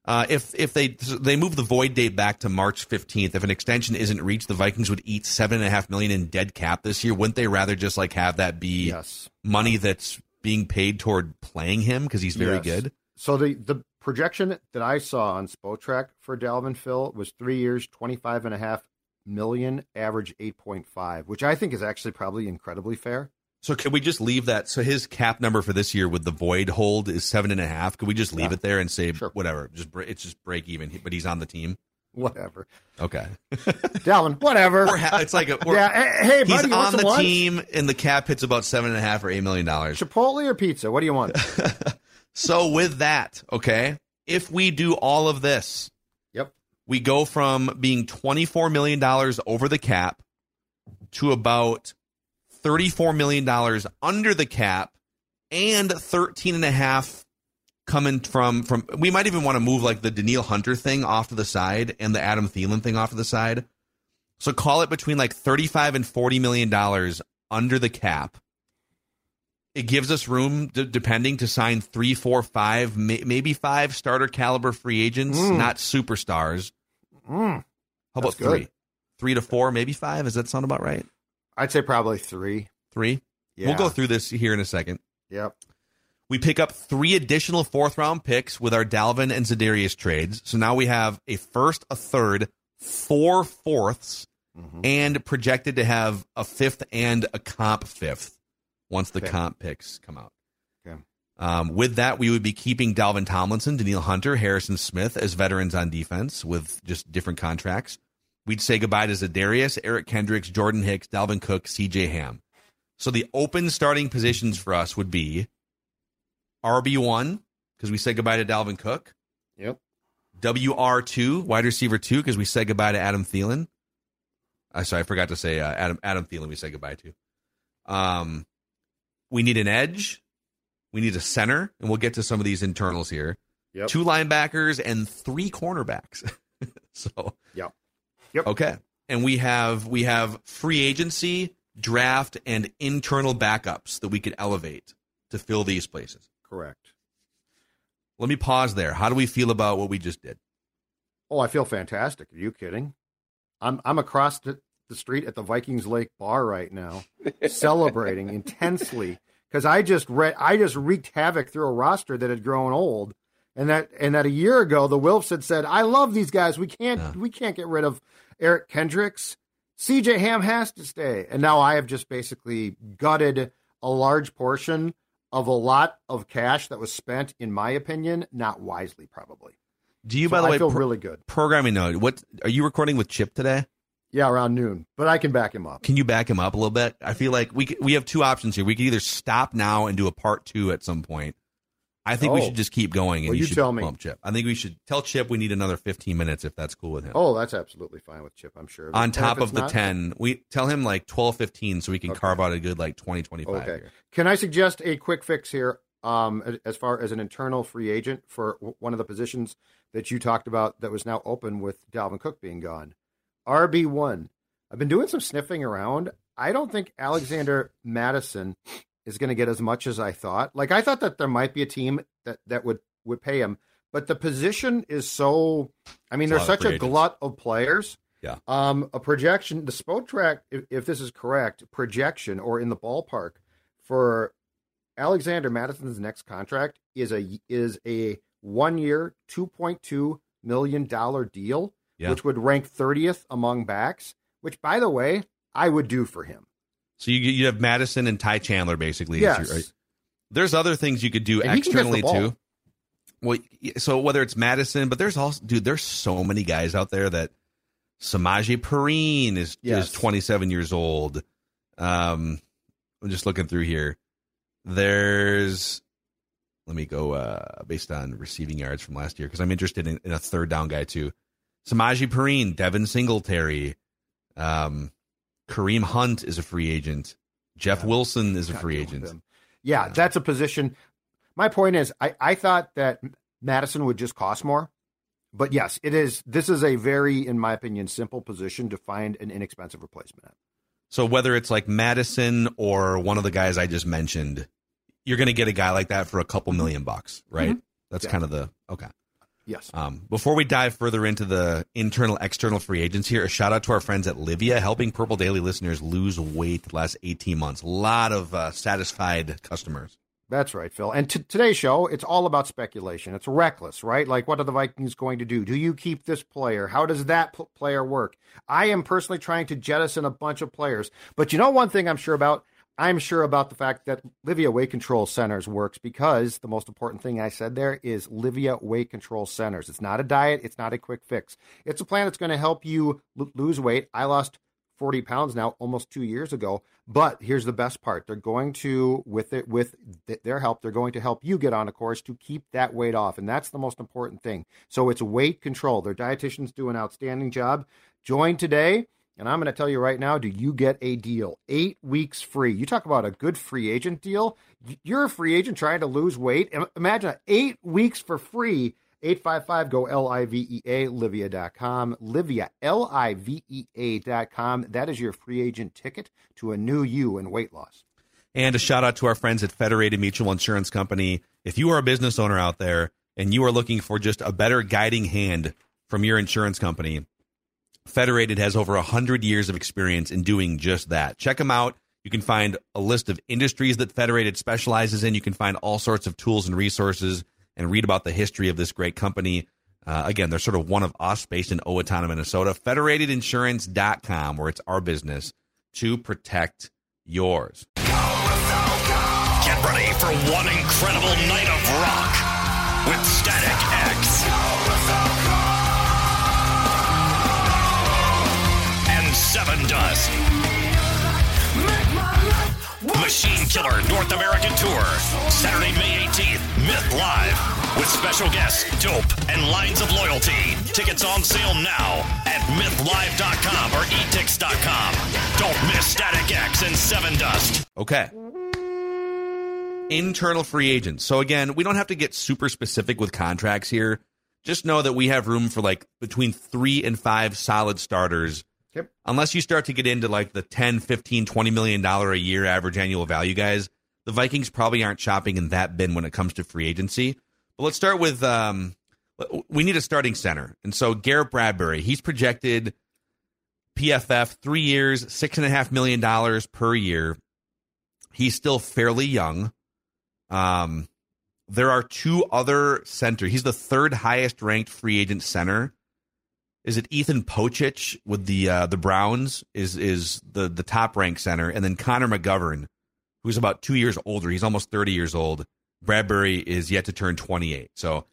Uh, if if they they move the void date back to March 15th, if an extension isn't reached, the Vikings would eat seven and a half million in dead cap this year. Wouldn't they rather just like have that be Yes. money that's being paid toward playing him because he's very Yes. good? So the the projection that I saw on Spotrac for Dalvin Phil was three years, twenty five and a half million, average eight point five, which I think is actually probably incredibly fair. So can we just leave that? So his cap number for this year with the void hold is seven and a half. Could we just leave Yeah. it there and say Sure. whatever? Just it's just break even, but he's on the team. Whatever, Okay, Dalvin. Whatever. ha- it's like a, yeah. Hey, he's buddy, you want on the lunch? team, and the cap hits about seven and a half or eight million dollars. Chipotle or pizza? What do you want? So with that, okay, if we do all of this, yep. we go from being twenty four million dollars over the cap to about thirty four million dollars under the cap, and thirteen and a half coming from from. We might even want to move like the Danielle Hunter thing off to the side and the Adam Thielen thing off to the side. So call it between like thirty five and forty million dollars under the cap. It gives us room, d- depending, to sign three, four, five, may- maybe five starter caliber free agents, Mm. not superstars. Mm, How That's about three? good. Three to four, maybe five. Does that sound about right? I'd say probably three. Three. Yeah. We'll go through this here in a second. Yep. We pick up three additional fourth round picks with our Dalvin and Za'Darius trades. So now we have a first, a third, four fourths, Mhm. and projected to have a fifth and a comp fifth once the Okay. comp picks come out. Okay. Um, with that, we would be keeping Dalvin Tomlinson, Danielle Hunter, Harrison Smith as veterans on defense with just different contracts. We'd say goodbye to Za'Darius, Eric Kendricks, Jordan Hicks, Dalvin Cook, CJ Ham. So the open starting positions for us would be RB1, because we said goodbye to Dalvin Cook. Yep. WR2, wide receiver 2, because we said goodbye to Adam Thielen. Uh, sorry, I forgot to say uh, Adam Adam Thielen we said goodbye to. Um, we need an edge. We need a center, and we'll get to some of these internals here. Yep. Two linebackers and three cornerbacks. so Yep. Yep. okay, and we have we have free agency, draft, and internal backups that we could elevate to fill these places. Correct. Let me pause there. How do we feel about what we just did? Oh, I feel fantastic. Are you kidding? I'm I'm across the, the street at the Vikings Lake bar right now, celebrating intensely because I just read I just wreaked havoc through a roster that had grown old, and that and that a year ago the Wilfs had said, "I love these guys. We can't Yeah. we can't get rid of Eric Kendricks. C.J. Ham has to stay." And now I have just basically gutted a large portion of a lot of cash that was spent, in my opinion, not wisely, probably. Do you, So by the I way, feel pro- really good. programming note? What are you recording with Chip today? Yeah, around noon, but I can back him up. Can you back him up a little bit? I feel like we we have two options here. We could either stop now and do a part two at some point. I think we Oh. should just keep going. And Well, you should tell me. Chip. I think we should tell Chip we need another 15 minutes if that's cool with him. Oh, that's absolutely fine with Chip, I'm sure. On top of the not- 10, we tell him like 12, 15 so we can Okay. carve out a good like 20, 25 Okay. here. Can I suggest a quick fix here um, as far as an internal free agent for one of the positions that you talked about that was now open with Dalvin Cook being gone? RB1. I've been doing some sniffing around. I don't think Alexander Mattison is going to get as much as I thought. Like I thought that there might be a team that that would would pay him, but the position is so. I mean, It's there's such a glut of players. Yeah. Um, a projection, the Spotrac, if, if this is correct, projection or in the ballpark for Alexander Mattison's next contract is a is a one year, two point two million dollar deal, Yeah. which would rank thirtieth among backs. Which, by the way, I would do for him. So you you have Mattison and Ty Chandler basically. Yes. your-? There's other things you could do And he can catch the externally too. Well, so whether it's Mattison, but there's also, dude, there's so many guys out there that Samaje Perine is Yes. is 27 years old. Um, I'm just looking through here. There's, let me go uh based on receiving yards from last year because I'm interested in, in a third down guy too. Samaje Perine, Devin Singletary, um, Kareem Hunt is a free agent. Jeff Wilson is a free agent. him. Yeah, that's a position. My point is, I, I thought that Mattison would just cost more, but yes, it is. This is a very, in my opinion, simple position to find an inexpensive replacement. At. So whether it's like Mattison or one of the guys I just mentioned, you're going to get a guy like that for a couple million bucks, right? Mm-hmm. That's Yeah. kind of the okay. Yes, Um, before we dive further into the internal external free agents here, a shout out to our friends at Livea, helping Purple Daily listeners lose weight the last 18 months. A lot of uh, satisfied customers. that's right, Phil. And t- today's show, it's all about speculation. It's reckless, right? Like, what are the Vikings going to do? Do you keep this player? How does that p- player work? I am personally trying to jettison a bunch of players, but you know one thing I'm sure about. I'm sure about the fact that Livea Weight Control Centers works because the most important thing I said there is Livea Weight Control Centers. It's not a diet, it's not a quick fix. It's a plan that's going to help you l- lose weight. I lost 40 pounds now almost two years ago. But here's the best part. They're going to, with it, with th- their help, they're going to help you get on a course to keep that weight off. And that's the most important thing. So it's weight control. Their dietitians do an outstanding job. Join today. And I'm going to tell you right now, do you get a deal? Eight weeks free. You talk about a good free agent deal. You're a free agent trying to lose weight. Imagine eight weeks for free. 855 go L I V E A, Livea.com. Livea, L I V E A.com. That is your free agent ticket to a new you and weight loss. And a shout out to our friends at Federated Mutual Insurance Company. If you are a business owner out there and you are looking for just a better guiding hand from your insurance company, Federated has over 100 years of experience in doing just that. Check them out. You can find a list of industries that Federated specializes in. You can find all sorts of tools and resources and read about the history of this great company. Uh, again, they're sort of one of us based in Owatonna, Minnesota. Federatedinsurance.com, where it's our business to protect yours. Get ready for one incredible night of rock with Static X. Dust. Machine Killer North American Tour. Saturday, May 18th, Myth Live. With special guests, Dope, and Lines of Loyalty. Tickets on sale now at mythlive.com or etix.com. Don't miss Static X and Sevendust. Okay. Internal free agents. So again, we don't have to get super specific with contracts here. Just know that we have room for like between 3 and 5 solid starters. Yep. Unless you start to get into like the 10, 15, 20 million dollar a year average annual value guys, the Vikings probably aren't shopping in that bin when it comes to free agency. But let's start with um we need a starting center. And so Garrett Bradbury, he's projected PFF three years, six and a half million dollars per year. He's still fairly young. Um, there are two other center. He's the third highest ranked free agent center. Is it Ethan Pocic with the uh, the Browns? Is is the the top ranked center, and then Connor McGovern, who's about two years older. He's almost thirty years old. Bradbury is yet to turn twenty eight. So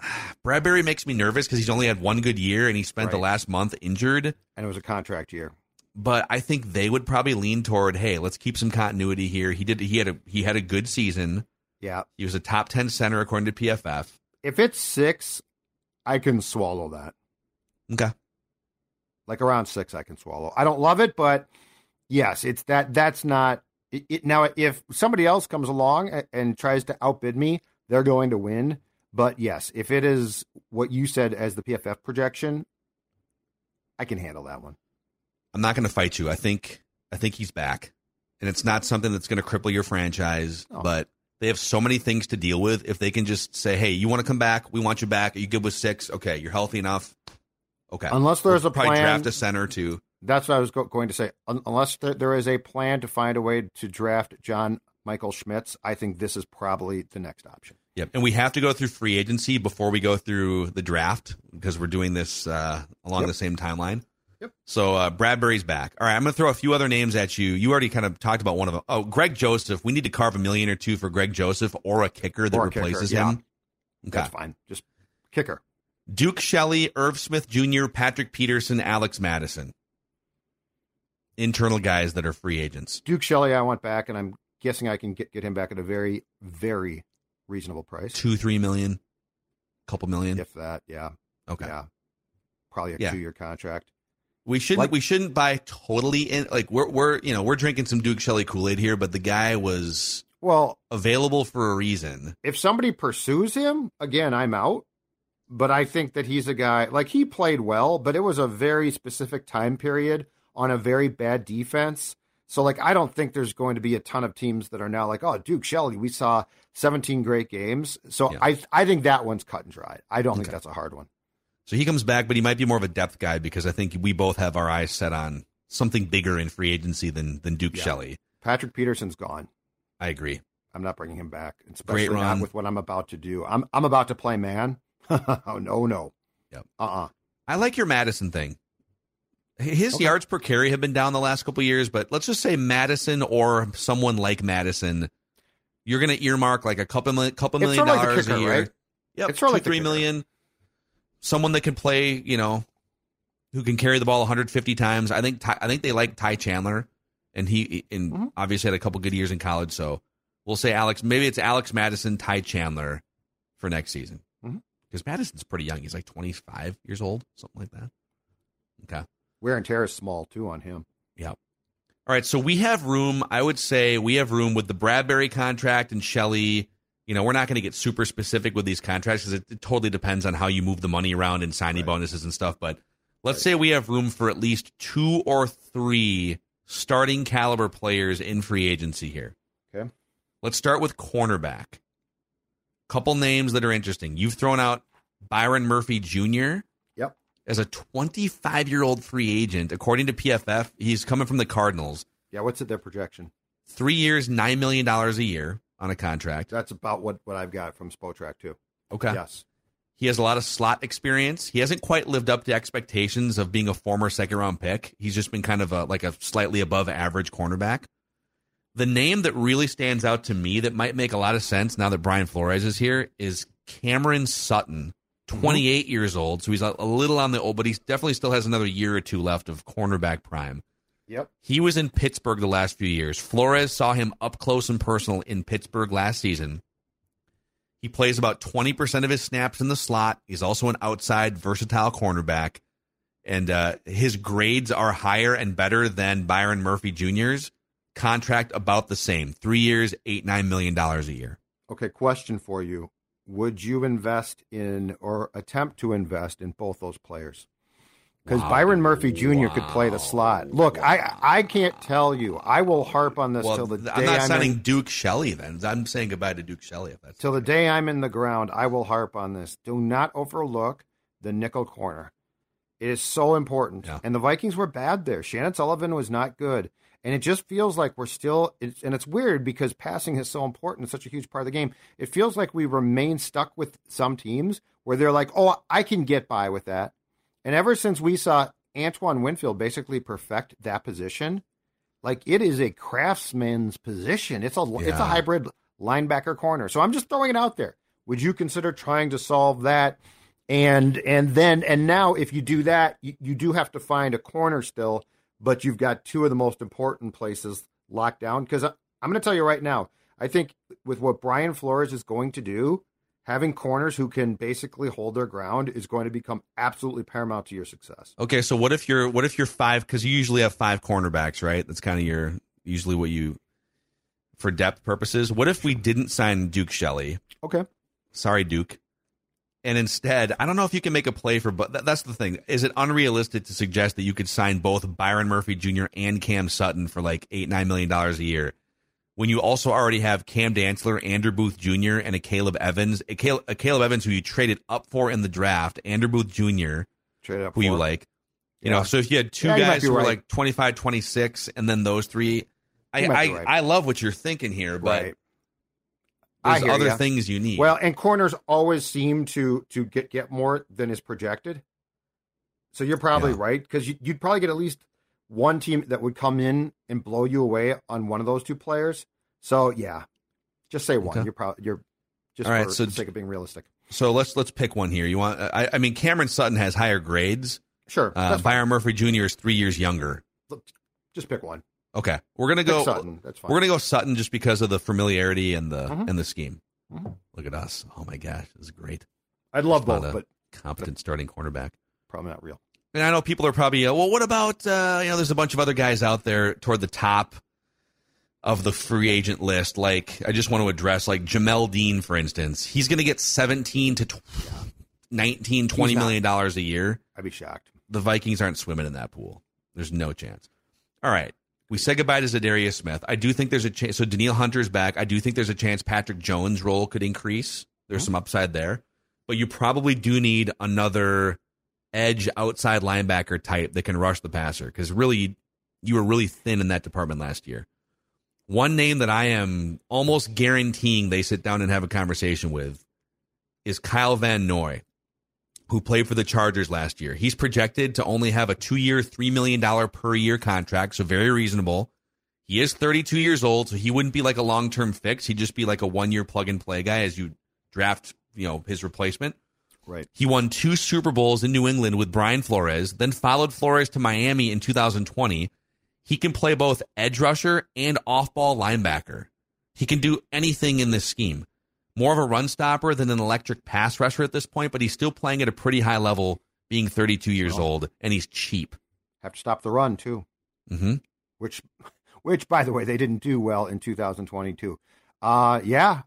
Bradbury makes me nervous because he's only had one good year, and he spent the last month injured And it was a contract year. but I think they would probably lean toward, hey, let's keep some continuity here. He did he had a he had a good season. Yeah. He was a top ten center according to PFF. If it's six, I can swallow that. Okay. Like around six, I can swallow. I don't love it, but yes, it's that. That's not it, it, now. If somebody else comes along and, and tries to outbid me, they're going to win. But yes, if it is what you said as the PFF projection, I can handle that one. I'm not going to fight you. I think I think he's back, and it's not something that's going to cripple your franchise. Oh. But they have so many things to deal with. If they can just say, hey, you want to come back? We want you back. Are you good with six? Okay, you're healthy enough. Okay. Unless there's We'll a probably plan- draft a center too. That's what I was go- going to say. Un- unless there, there is a plan to find a way to draft John Michael Schmitz, I think this is probably the next option. Yep. And we have to go through free agency before we go through the draft because we're doing this uh, along Yep. the same timeline. Yep. So uh, Bradbury's back. All right, I'm going to throw a few other names at you. You already kind of talked about one of them. Oh, Greg Joseph. We need to carve a million or two for Greg Joseph or a kicker that Or a kicker, replaces yeah. him. Okay. That's fine. Just kicker. Duke Shelley, Irv Smith Jr., Patrick Peterson, Alex Mattison. Internal guys that are free agents. Duke Shelley, I want back, and I'm guessing I can get, get him back at a very, very reasonable price. Two, three million, couple million. If that, yeah. okay. Yeah. Probably a Yeah. two year contract. We shouldn't Like- we shouldn't buy totally in like we're we're you know we're drinking some Duke Shelley Kool Aid here, but the guy was Well, available for a reason. if somebody pursues him, again, I'm out. But I think that he's a guy like he played well, but it was a very specific time period on a very bad defense. So like I don't think there's going to be a ton of teams that are now like, oh, Duke Shelley, we saw 17 great games. So Yeah. I I think that one's cut and dry. I don't think that's a hard one. So he comes back, but he might be more of a depth guy because I think we both have our eyes set on something bigger in free agency than than Duke Yeah. Shelley. Patrick Peterson's gone. I agree. I'm not bringing him back, especially Great not with what I'm about to do. I'm I'm about to play man. oh no no. Yep. Uh uh I like your Mattison thing. His Okay. yards per carry have been down the last couple years, but let's just say Mattison or someone like Mattison, you're going to earmark like a couple million, couple million sort of like dollars kicker, a year. right? Yep, It's two, like three million. Someone that can play, you know, who can carry the ball 150 times. I think Ty, I think they like Ty Chandler, and he and Mhm. obviously had a couple good years in college. So we'll say Alex. Maybe it's Alex Mattison, Ty Chandler for next season. Because Mattison's pretty young. He's like 25 years old, something like that. Okay. Wear and tear is small too on him. Yep. All right, so we have room. I would say we have room with the Bradbury contract and Shelley. You know, we're not going to get super specific with these contracts because it, it totally depends on how you move the money around and signing Right. bonuses and stuff. But let's say we have room for at least two or three starting caliber players in free agency here. Okay. Let's start with cornerback. Couple names that are interesting. You've thrown out Byron Murphy Jr. Yep. as a 25 year old free agent. According to PFF, he's coming from the Cardinals. Yeah, what's it their projection? Three years, $9 million a year on a contract. That's about what, what I've got from Spotrac too. Okay. Yes. He has a lot of slot experience. He hasn't quite lived up to expectations of being a former second round pick. He's just been kind of a, like a slightly above average cornerback. The name that really stands out to me that might make a lot of sense now that Brian Flores is here is Cameron Sutton, 28 years old. So he's a, a little on the old, but he definitely still has another year or two left of cornerback prime. Yep. He was in Pittsburgh the last few years. Flores saw him up close and personal in Pittsburgh last season. He plays about 20% of his snaps in the slot. He's also an outside, versatile cornerback. And uh, his grades are higher and better than Byron Murphy Jr.'s. Contract about the same. Three years, eight, nine million dollars a year. Okay, question for you. Would you invest in or attempt to invest in both those players? Because Wow. Byron Murphy Jr. could play the slot. Look, I I can't tell you. I will harp on this Well, till the day I'm not I'm signing in, Duke Shelley then. I'm saying goodbye to Duke Shelley if that's till the day I'm in the ground. I will harp on this. Do not overlook the nickel corner. It is so important. Yeah. And the Vikings were bad there. Chandon Sullivan was not good. And it just feels like we're still, it's, and it's weird because passing is so important. It's such a huge part of the game. It feels like we remain stuck with some teams where they're like, oh, I can get by with that. And ever since we saw Antoine Winfield basically perfect that position, like it is a craftsman's position. It's a it's a hybrid linebacker corner. So I'm just throwing it out there. Would you consider trying to solve that? And and then and now if you do that, you, you do have to find a corner still, but you've got two of the most important places locked down. Because I'm going to tell you right now, I think with what Brian Flores is going to do, having corners who can basically hold their ground is going to become absolutely paramount to your success. Okay, so what if you're what if you're five because you usually have five cornerbacks, right? That's kind of your usually what you for depth purposes. What if we didn't sign Duke Shelley? Okay. Sorry, Duke. And instead, I don't know if you can make a play for, but that's the thing. Is it unrealistic to suggest that you could sign both Byron Murphy Jr. and Cam Sutton for like eight, nine million dollars a year? When you also already have Cam Dantzler, Andrew Booth Jr., and Akayleb Evans, Akayleb, a Caleb Evans who you traded up for in the draft, Andrew Booth Jr., Trade up who you like. You Yeah. know, so if you had two Yeah, guys who were like 25, 26, and then those three, I, I, right. I love what you're thinking here, but Right. There's other ya. things you need. Well, and corners always seem to to get get more than is projected. So you're probably Yeah. right because you, you'd probably get at least one team that would come in and blow you away on one of those two players. So yeah, just say one. Okay. You're probably you're just All right, for so the sake of being realistic. So let's let's pick one here. You want? I, I mean, Cameron Sutton has higher grades. Sure, Uh. Byron Murphy Jr. is three years younger. Just pick one. Okay, we're gonna Pick go. Sutton. That's fine. We're gonna go Sutton just because of the familiarity and the Mhm. and the scheme. Mhm. Look at us! Oh my gosh, this is great. I'd love both, but competent starting cornerback. probably not real. And I know people are probably, uh, well, what about, uh, you know, there's a bunch of other guys out there toward the top of the free agent list. Like, I just want to address, like, Jamel Dean, for instance. He's going to get 17 to tw- 19, 20 not. million dollars a year. I'd be shocked. The Vikings aren't swimming in that pool. There's no chance. All right. We said goodbye to Za'Darius Smith. I do think there's a chance. So Danielle Hunter's back. I do think there's a chance Patrick Jones' role could increase. There's mm-hmm. some upside there. But you probably do need another edge outside linebacker type that can rush the passer because really, you were really thin in that department last year. One name that I am almost guaranteeing they sit down and have a conversation with is Kyle Van Noy who played for the Chargers last year. He's projected to only have a two year, $3 million per year contract, so very reasonable. He is 32 years old, so he wouldn't be like a long term fix. He'd just be like a one year plug and play guy as you draft, you know, his replacement. Right. He won two Super Bowls in New England with Brian Flores, then followed Flores to Miami in 2020. He can play both edge rusher and off ball linebacker. He can do anything in this scheme. More of a run stopper than an electric pass rusher at this point, but he's still playing at a pretty high level, being 32 years Oh. old, and he's cheap. Have to stop the run too, hmm which, which by the way, they didn't do well in 2022. Uh, yeah,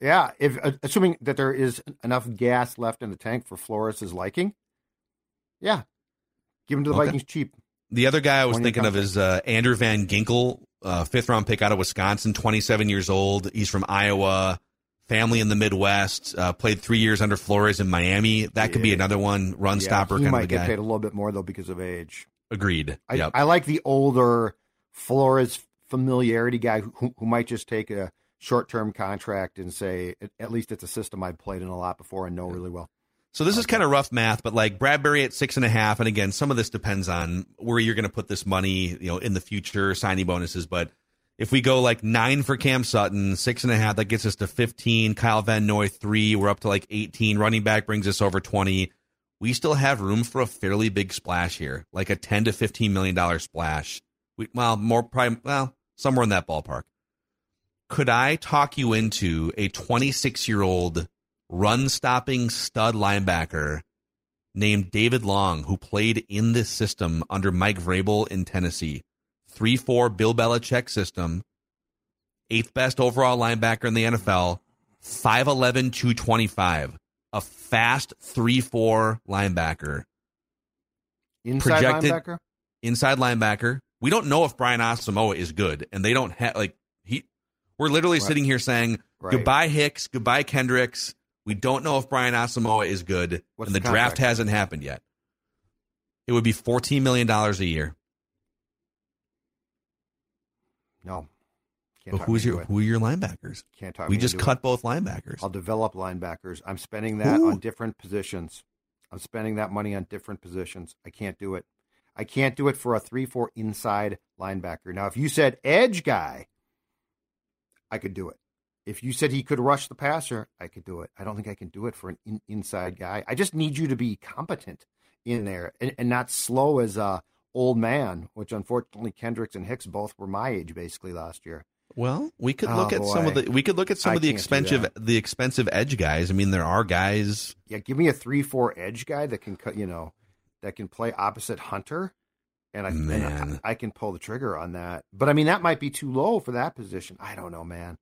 yeah. If uh, assuming that there is enough gas left in the tank for Flores' liking, yeah, give him to the Okay. Vikings cheap. The other guy I was thinking of is uh, Andrew Van Ginkel, uh, fifth round pick out of Wisconsin, 27 years old. He's from Iowa, family in the Midwest, uh, played three years under Flores in Miami. That could be another one, run Yeah, stopper he kind might of a get guy. paid a little bit more though because of age. Agreed. I, yep. I like the older Flores familiarity guy who, who might just take a short term contract and say, at, least it's a system I've played in a lot before and know really well. So this is kind of rough math, but like Bradbury at six and a half, and again, some of this depends on where you're going to put this money, you know, in the future, signing bonuses. But if we go like nine for Cam Sutton, six and a half, that gets us to fifteen. Kyle Van Noy three, we're up to like eighteen. Running back brings us over twenty. We still have room for a fairly big splash here, like a ten to fifteen million dollar splash. We, well, more probably, well, somewhere in that ballpark. Could I talk you into a 26 year old run stopping stud linebacker named David Long, who played in this system under Mike Vrabel in Tennessee. 3 4 Bill Belichick system, eighth best overall linebacker in the NFL, 5'11, 225. A fast 3 4 linebacker, Inside Projected- linebacker? inside linebacker. We don't know if Brian Asamoah is good, and they don't have, like, he, we're literally Right. sitting here saying, Right. goodbye Hicks, goodbye Kendricks. We don't know if Brian Asamoah is good, What's and the, the draft hasn't happened yet. It would be $14 million a year. No. Can't But who's your who are your linebackers? Can't talk We just cut it. both linebackers. I'll develop linebackers. I'm spending that Ooh. on different positions. I'm spending that money on different positions. I can't do it. I can't do it for a 3 4 inside linebacker. Now, if you said edge guy, I could do it. If you said he could rush the passer, I could do it. I don't think I can do it for an in, inside guy. I just need you to be competent in there and, and not slow as a old man, which unfortunately Kendricks and Hicks both were my age basically last year. Well, we could Oh, look at some of the we could look at some I of the expensive the expensive edge guys. I mean, there are guys. Yeah, give me a three four edge guy that can cut, you know, that can play opposite Hunter, and I, and Man. I I can pull the trigger on that. But I mean, that might be too low for that position. I don't know, man.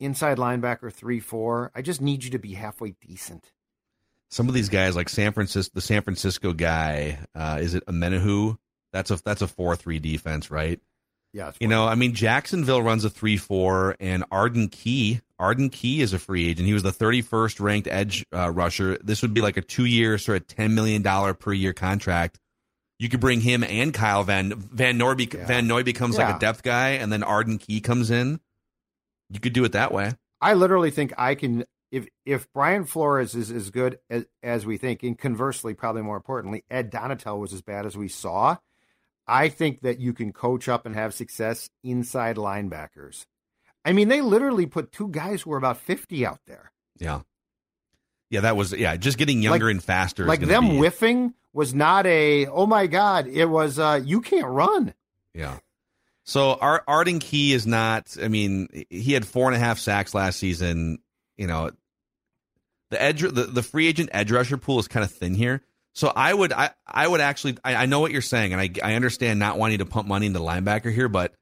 Inside linebacker three four. I just need you to be halfway decent. Some of these guys, like San Francisco, the San Francisco guy, uh, is it Amenahu? That's a that's a four three defense, right? Yeah, You know, I mean, Jacksonville runs a three four, and Arden Key, Arden Key is a free agent. He was the thirty first ranked edge uh, rusher. This would be like a two year, sort of ten million dollar per year contract. You could bring him and Kyle Van Van Noy. Yeah. Van Noy becomes like a depth guy, and then Arden Key comes in. You could do it that way. I literally think I can if if Brian Flores is as good as, as we think, and conversely, probably more importantly, Ed Donatell was as bad as we saw, I think that you can coach up and have success inside linebackers. I mean, they literally put two guys who were about 50 out there. Yeah. Yeah, that was yeah, just getting younger Like- and faster. Like them be- whiffing was not a, oh my God, it was, uh, you can't run. Yeah. So Ar- Arden Key is not. I mean, he had four and a half sacks last season. You know, the edge, the, the free agent edge rusher pool is kind of thin here. So I would, I, I would actually, I, I know what you're saying, and I, I understand not wanting to pump money into the linebacker here, but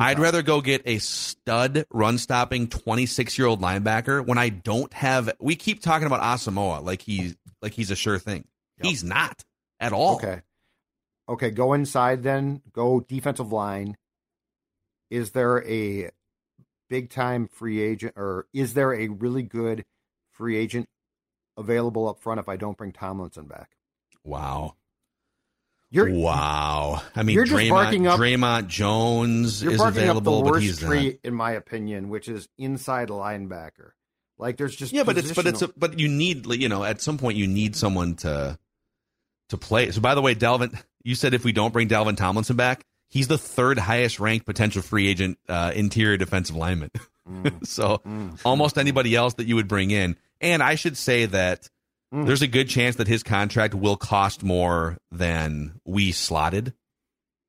I'd rather go get a stud run stopping 26 year old linebacker when I don't have. We keep talking about Asamoah like he's like he's a sure thing. He's not at all. Okay. Okay, go inside then. Go defensive line. Is there a big time free agent or is there a really good free agent available up front if I don't bring Tomlinson back? Wow. You're wow. I mean, you're just barking up- Dre'Mont Jones you're is barking available, up the but he's worst not. in my opinion, which is inside linebacker. Like there's just Yeah, but it's but it's a, but you need you know at some point you need someone to to play. So by the way, Delvin, you said if we don't bring Dalvin Tomlinson back, he's the third highest ranked potential free agent uh, interior defensive lineman. Mm. so almost anybody else that you would bring in, and I should say that Mm. there's a good chance that his contract will cost more than we slotted,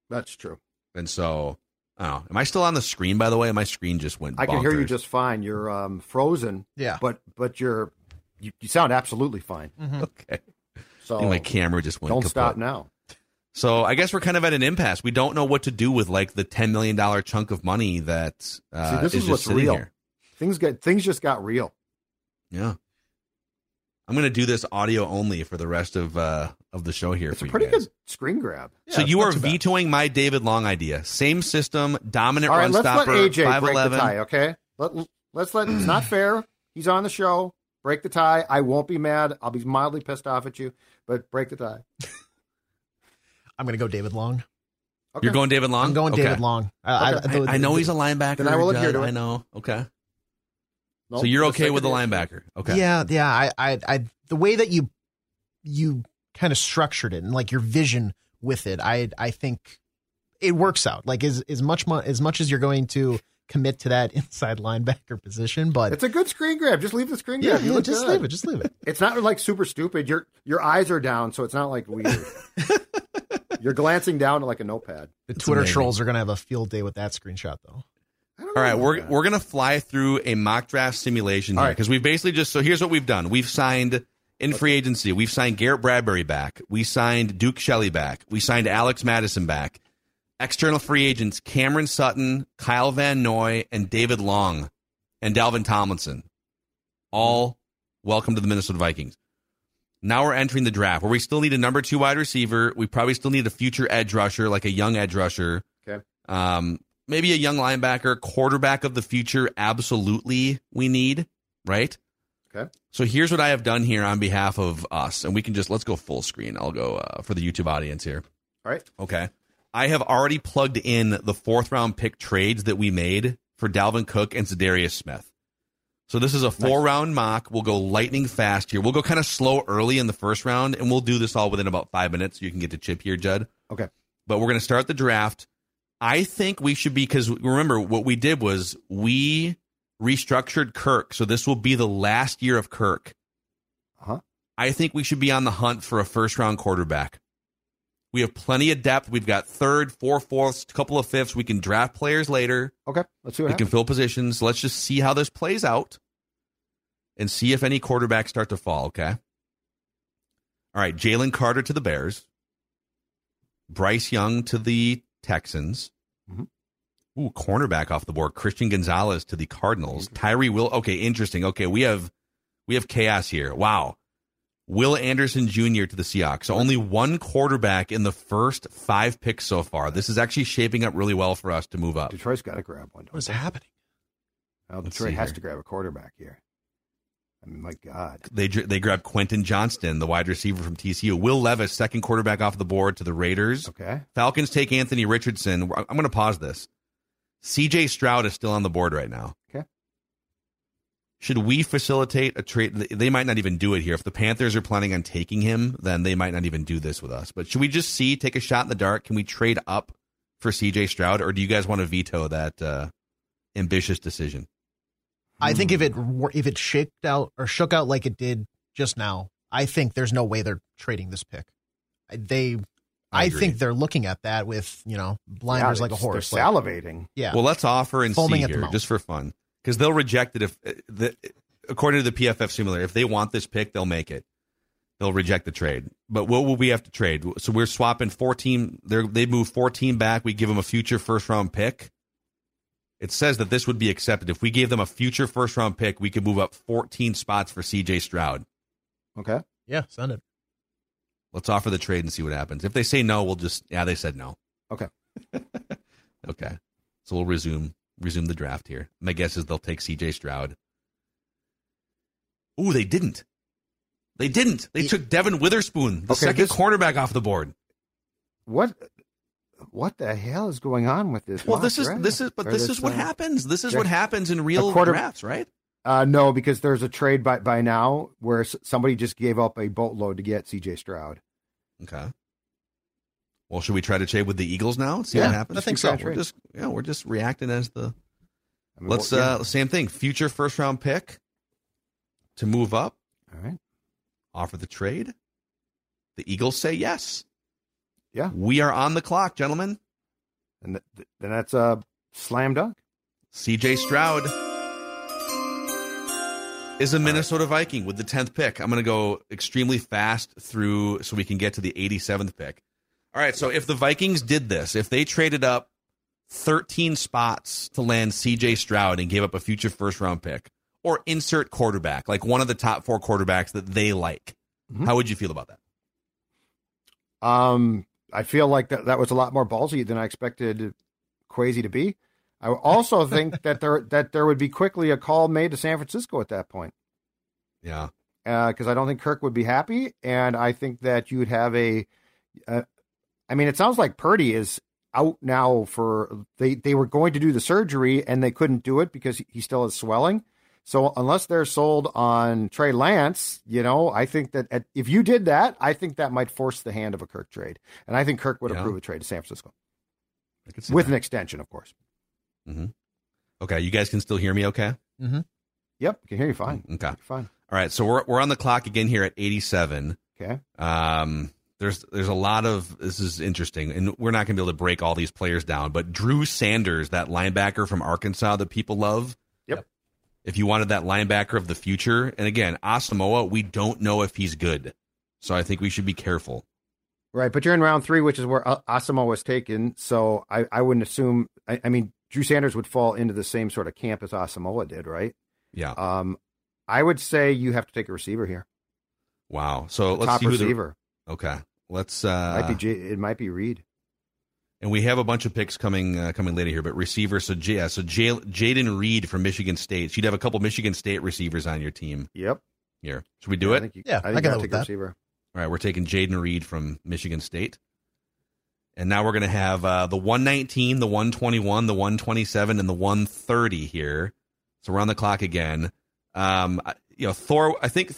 that's true. and so. I don't know. Am I still on the screen? By the way, my screen just went. I can hear you just fine. You're um, frozen. Yeah. But but you're you, you sound absolutely fine. okay. So And my camera just went. don't kaput. stop now. So I guess we're kind of at an impasse. We don't know what to do with like the ten million dollar chunk of money that uh, See, this is is just what's sitting real. here. Things get things just got real. Yeah, I'm going to do this audio only for the rest of uh, of the show here. It's for a you pretty guys. good screen grab. So Yeah, you are too bad. vetoing my David Long idea. Same system, dominant All right, run let's stopper, let AJ five break the eleven. tie. Okay, let let's let. It's not fair. He's on the show. Break the tie. I won't be mad. I'll be mildly pissed off at you, but break the tie. I'm going to go David Long. Okay. You're going David Long. I'm going Okay. David Long. I, Okay. I, the- I know he's a linebacker. Then I will adhere Judd. to it. I know. Okay. Nope, so you're okay with of the linebacker? Okay. Yeah, yeah. I, I, I, the way that you, you kind of structured it and like your vision with it, I, I think it works out. Like as as much mo- as much as you're going to commit to that inside linebacker position, but It's a good screen grab. Just leave the screen yeah, grab. You yeah, look just good. leave it. Just leave it. It's not like super stupid. Your your eyes are down, so it's not like weird. You're glancing down at like a notepad. The It's Twitter amazing. trolls are going to have a field day with that screenshot, though. All right, we're that. we're gonna fly through a mock draft simulation All here right. because we basically just so here's what we've done. We've signed in free agency. We've signed Garrett Bradbury back. We signed Duke Shelley back. We signed Alex Mattison back. External free agents: Cameron Sutton, Kyle Van Noy, and David Long, and Dalvin Tomlinson. All welcome to the Minnesota Vikings. Now we're entering the draft where we still need a number two wide receiver. We probably still need a future edge rusher, like a young edge rusher. Okay. Um, maybe a young linebacker, quarterback of the future. Absolutely, we need right. Okay. So here's what I have done here on behalf of us, and we can just let's go full screen. I'll go uh, for the YouTube audience here. All right. Okay. I have already plugged in the fourth round pick trades that we made for Dalvin Cook and Za'Darius Smith. So this is a four round mock. We'll go lightning fast here. We'll go kind of slow early in the first round, and we'll do this all within about five minutes. So you can get to chip here, Judd. Okay. But we're going to start the draft. I think we should be because remember what we did was we restructured Kirk, so this will be the last year of Kirk. Uh-huh. I think we should be on the hunt for a first round quarterback. We have plenty of depth. We've got third, four fourths, couple of fifths. We can draft players later. Okay. Let's see what We can fill positions. Let's just see how this plays out and see if any quarterbacks start to fall. Okay. All right. Jalen Carter to the Bears. Bryce Young to the Texans. Mhm. Ooh, cornerback off the board. Christian Gonzalez to the Cardinals. Tyree Will. Okay, interesting. Okay, we have we have chaos here. Wow. Will Anderson Jr. to the Seahawks. So only one quarterback in the first five picks so far. This is actually shaping up really well for us to move up. Detroit's got to grab one. What is happening? Well, Detroit has here. to grab a quarterback here. I mean, my God. They they grabbed Quentin Johnston, the wide receiver from TCU. Will Levis, second quarterback off the board to the Raiders. Okay. Falcons take Anthony Richardson. I'm going to pause this. CJ Stroud is still on the board right now. Okay. should we facilitate a trade? They might not even do it here. If the Panthers are planning on taking him, then they might not even do this with us. But should we just see, take a shot in the dark? Can we trade up for CJ Stroud, or do you guys want to veto that uh, ambitious decision? I think if it if it shook out or shook out like it did just now, I think there's no way they're trading this pick. I- They, I I, think they're looking at that with you know blinders Yeah, like a they're horse. Like, salivating. yeah. Well, let's offer and Foaming see here, just for fun, because they'll reject it if, uh, the, according to the PFF simulator, if they want this pick, they'll make it. They'll reject the trade. But what will we have to trade? So we're swapping fourteen. They they move fourteen back. We give them a future first round pick. It says that this would be accepted if we gave them a future first round pick. We could move up fourteen spots for C.J. Stroud. Okay. yeah, send it. Let's offer the trade and see what happens. If they say no, we'll just yeah. They said no. Okay. Okay. So we'll resume resume the draft here. My guess is they'll take CJ Stroud. Ooh, they didn't. They didn't. They took Devin Witherspoon, the Okay, second this- cornerback off the board. What what the hell is going on with this? Well, this is draft? this is but Or this is what uh, happens. This is what happens in real quarter- drafts, right? Uh, no, because there's a trade by by now where somebody just gave up a boatload to get C.J. Stroud. Okay. Well, should we try to trade with the Eagles now? See Yeah, what happens. I think so. We're just yeah, we're just reacting as the I mean, let's well, yeah. uh same thing. Future first round pick to move up. All right. offer the trade? The Eagles say yes. Yeah. We are on the clock, gentlemen. And th- then that's a slam dunk. CJ Stroud is a Minnesota Viking with the 10th pick. I'm going to go extremely fast through so we can get to the 87th pick. All right, so if the Vikings did this, if they traded up 13 spots to land CJ Stroud and gave up a future first round pick or insert quarterback, like one of the top four quarterbacks that they like, Mhm. how would you feel about that? Um, I feel like that that was a lot more ballsy than I expected Kwesi to be. I also think that there that there would be quickly a call made to San Francisco at that point Yeah. because I don't think Kirk would be happy, and I think that you would have a. Uh, I mean, it sounds like Purdy is out now for they they were going to do the surgery and they couldn't do it because he still has swelling. So unless they're sold on Trey Lance, you know, I think that at, if you did that, I think that might force the hand of a Kirk trade, and I think Kirk would Yeah. approve a trade to San Francisco I could see with that. an extension, of course. Mm-hmm. Okay, you guys can still hear me okay? Mm-hmm. Yep, can hear you fine. Mm, okay. All Fine. right, so we're we're on the clock again here at 87. Okay. Um there's there's a lot of this is interesting and we're not going to be able to break all these players down, but Drew Sanders, that linebacker from Arkansas that people love. Yep. If you wanted that linebacker of the future, and again, Asamoah, we don't know if he's good. So I think we should be careful. Right, but you're in round three, which is where A- Asamo was taken. So I, I wouldn't assume. I, I mean, Drew Sanders would fall into the same sort of camp as Asamoah did, right? Yeah. Um, I would say you have to take a receiver here, wow. So let's top see who receiver. the Okay. Let's uh it might be it might be Reed. And we have a bunch of picks coming uh, coming later here, but receiver. So J- yeah, so J- Jayden Reed from Michigan State. So you'd have a couple Michigan State receivers on your team Yep. here. Should we do I it? think you, Yeah, I I can you live have to take a that. receiver. All right, we're taking Jayden Reed from Michigan State. And now we're going to have uh, the 119, the 121, the 127, and the 130 here. So we're on the clock again. Um, I- you know, Thor, I think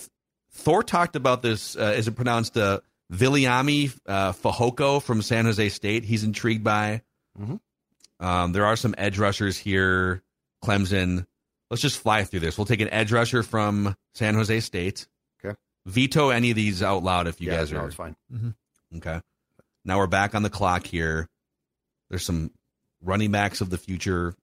Thor talked about this. Uh, is it pronounced uh, Viliami uh, Fehoko from San Jose State? He's intrigued by. Mhm. Um, there are some edge rushers here. Clemson. Let's just fly through this. We'll take an edge rusher from San Jose State. Okay. Veto any of these out loud if you yeah, guys no, are it's fine. Okay. Now we're back on the clock here. There's some running backs of the future.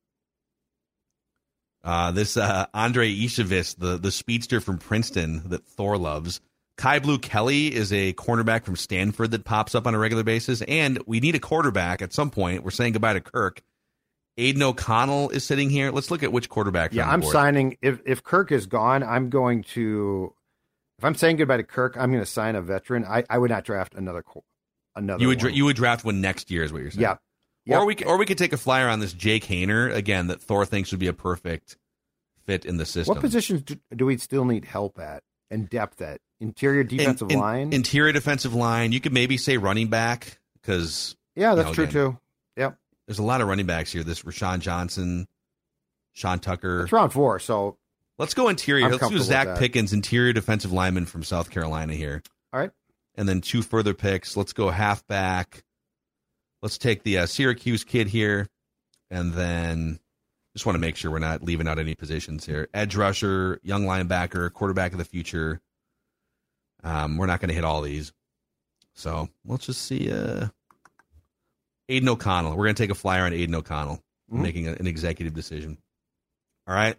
Uh, this uh, Andrei Iosivas, the the speedster from Princeton that Thor loves. Kyu Blu Kelly is a cornerback from Stanford that pops up on a regular basis, and we need a quarterback at some point. We're saying goodbye to Kirk. Aidan O'Connell is sitting here. Let's look at which quarterback. Yeah, I'm signing. If if Kirk is gone, I'm going to. If I'm saying goodbye to Kirk, I'm going to sign a veteran. I, I would not draft another another. You would one. you would draft one next year, is what you're saying. yeah. Yep. Or we could, or we could take a flyer on this Jake Haener again that Thor thinks would be a perfect fit in the system. What positions do, do we still need help at and depth at? Interior defensive in- line. interior defensive line. You could maybe say running back because yeah, that's know, true again, too. Yep, there's a lot of running backs here. This Roschon Johnson, Sean Tucker. it's round four, so Let's go interior. I'm Let's do Zacch. Pickens, interior defensive lineman from South Carolina here. All right. And then two further picks. Let's go halfback. Let's take the uh, Syracuse kid here. And then just want to make sure we're not leaving out any positions here. Edge rusher, young linebacker, quarterback of the future. Um, we're not going to hit all these. So let's just see. Uh, Aidan O'Connell. We're going to take a flyer on Aidan O'Connell, Mhm. making a- an executive decision. All right.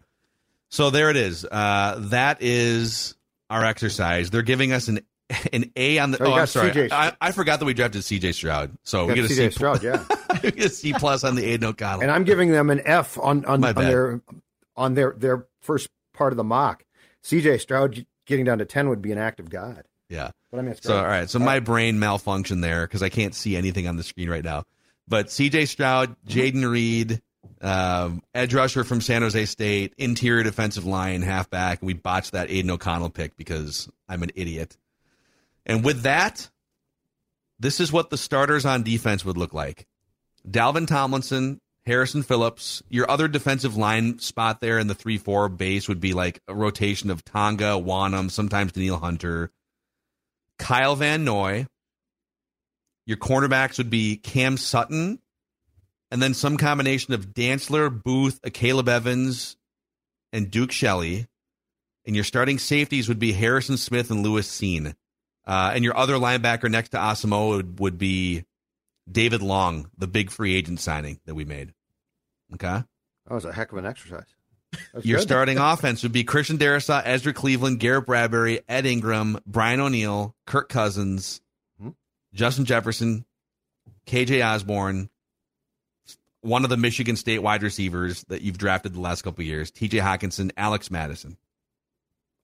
So there it is. Uh, that is our exercise. They're giving us an an A on the. Oh, Oh, I'm sorry. CJ I, I forgot that we drafted C.J. Stroud. So we get a CJ Stroud, yeah. we get a C plus on the Aidan O'Connell. and I'm giving them an F on on, on their on their their first part of the mock. CJ Stroud getting down to ten would be an act of God. yeah. But I mean, it's So all right. So my brain malfunctioned there because I can't see anything on the screen right now. But C.J. Stroud, Jayden Reed, um, edge rusher from San Jose State, interior defensive line, halfback. We botched that Aidan O'Connell pick because I'm an idiot. And with that, this is what the starters on defense would look like: Dalvin Tomlinson, Harrison Phillips. Your other defensive line spot there in the three-four base would be like a rotation of Tonga, Wanham, sometimes Danielle Hunter. Kyle Van Noy. Your cornerbacks would be Cam Sutton, and then some combination of Dantzler, Booth, Akayleb Evans, and Duke Shelley. And your starting safeties would be Harrison Smith and Lewis Cine. Uh, and your other linebacker next to Asamoah would, would be David Long, the big free agent signing that we made. Okay. that was a heck of an exercise. That's Your good. starting offense would be Christian Darrisaw, Ezra Cleveland, Garrett Bradbury, Ed Ingram, Brian O'Neill, Kirk Cousins, Hmm. Justin Jefferson, KJ Osborne, one of the Michigan State wide receivers that you've drafted the last couple of years, TJ Hockenson, Alex Mattison.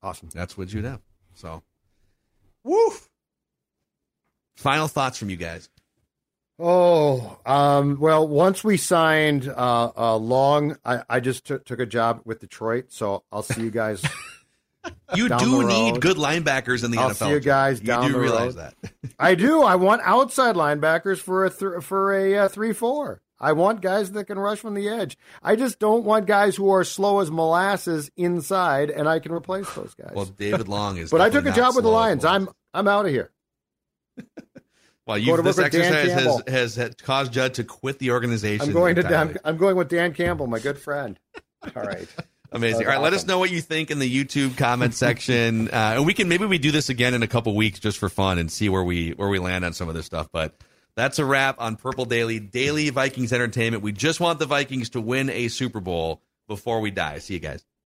awesome. That's what you'd have. So, woof. Final thoughts from you guys. Oh, um, well, once we signed uh, uh, Long, I, I just took took a job with Detroit, so I'll see you guys. You Down do the need good linebackers in the I'll NFL. see you guys you down do the realize road. that. I do. I want outside linebackers for a th- for a uh, three four. I want guys that can rush from the edge. I just don't want guys who are slow as molasses inside, and I can replace those guys. Well, David Long is. but I took a job with the Lions. I'm I'm out of here. Well, you this work with Dan exercise has, has has caused Judd to quit the organization. I'm going to entirely. Dan, I'm going with Dan Campbell, my good friend. All right. Amazing. All right, let us know what you think in the YouTube comment section, uh, and we can maybe we do this again in a couple weeks just for fun and see where we where we land on some of this stuff. But that's a wrap on Purple Daily Daily Vikings Entertainment. We just want the Vikings to win a Super Bowl before we die. See you guys.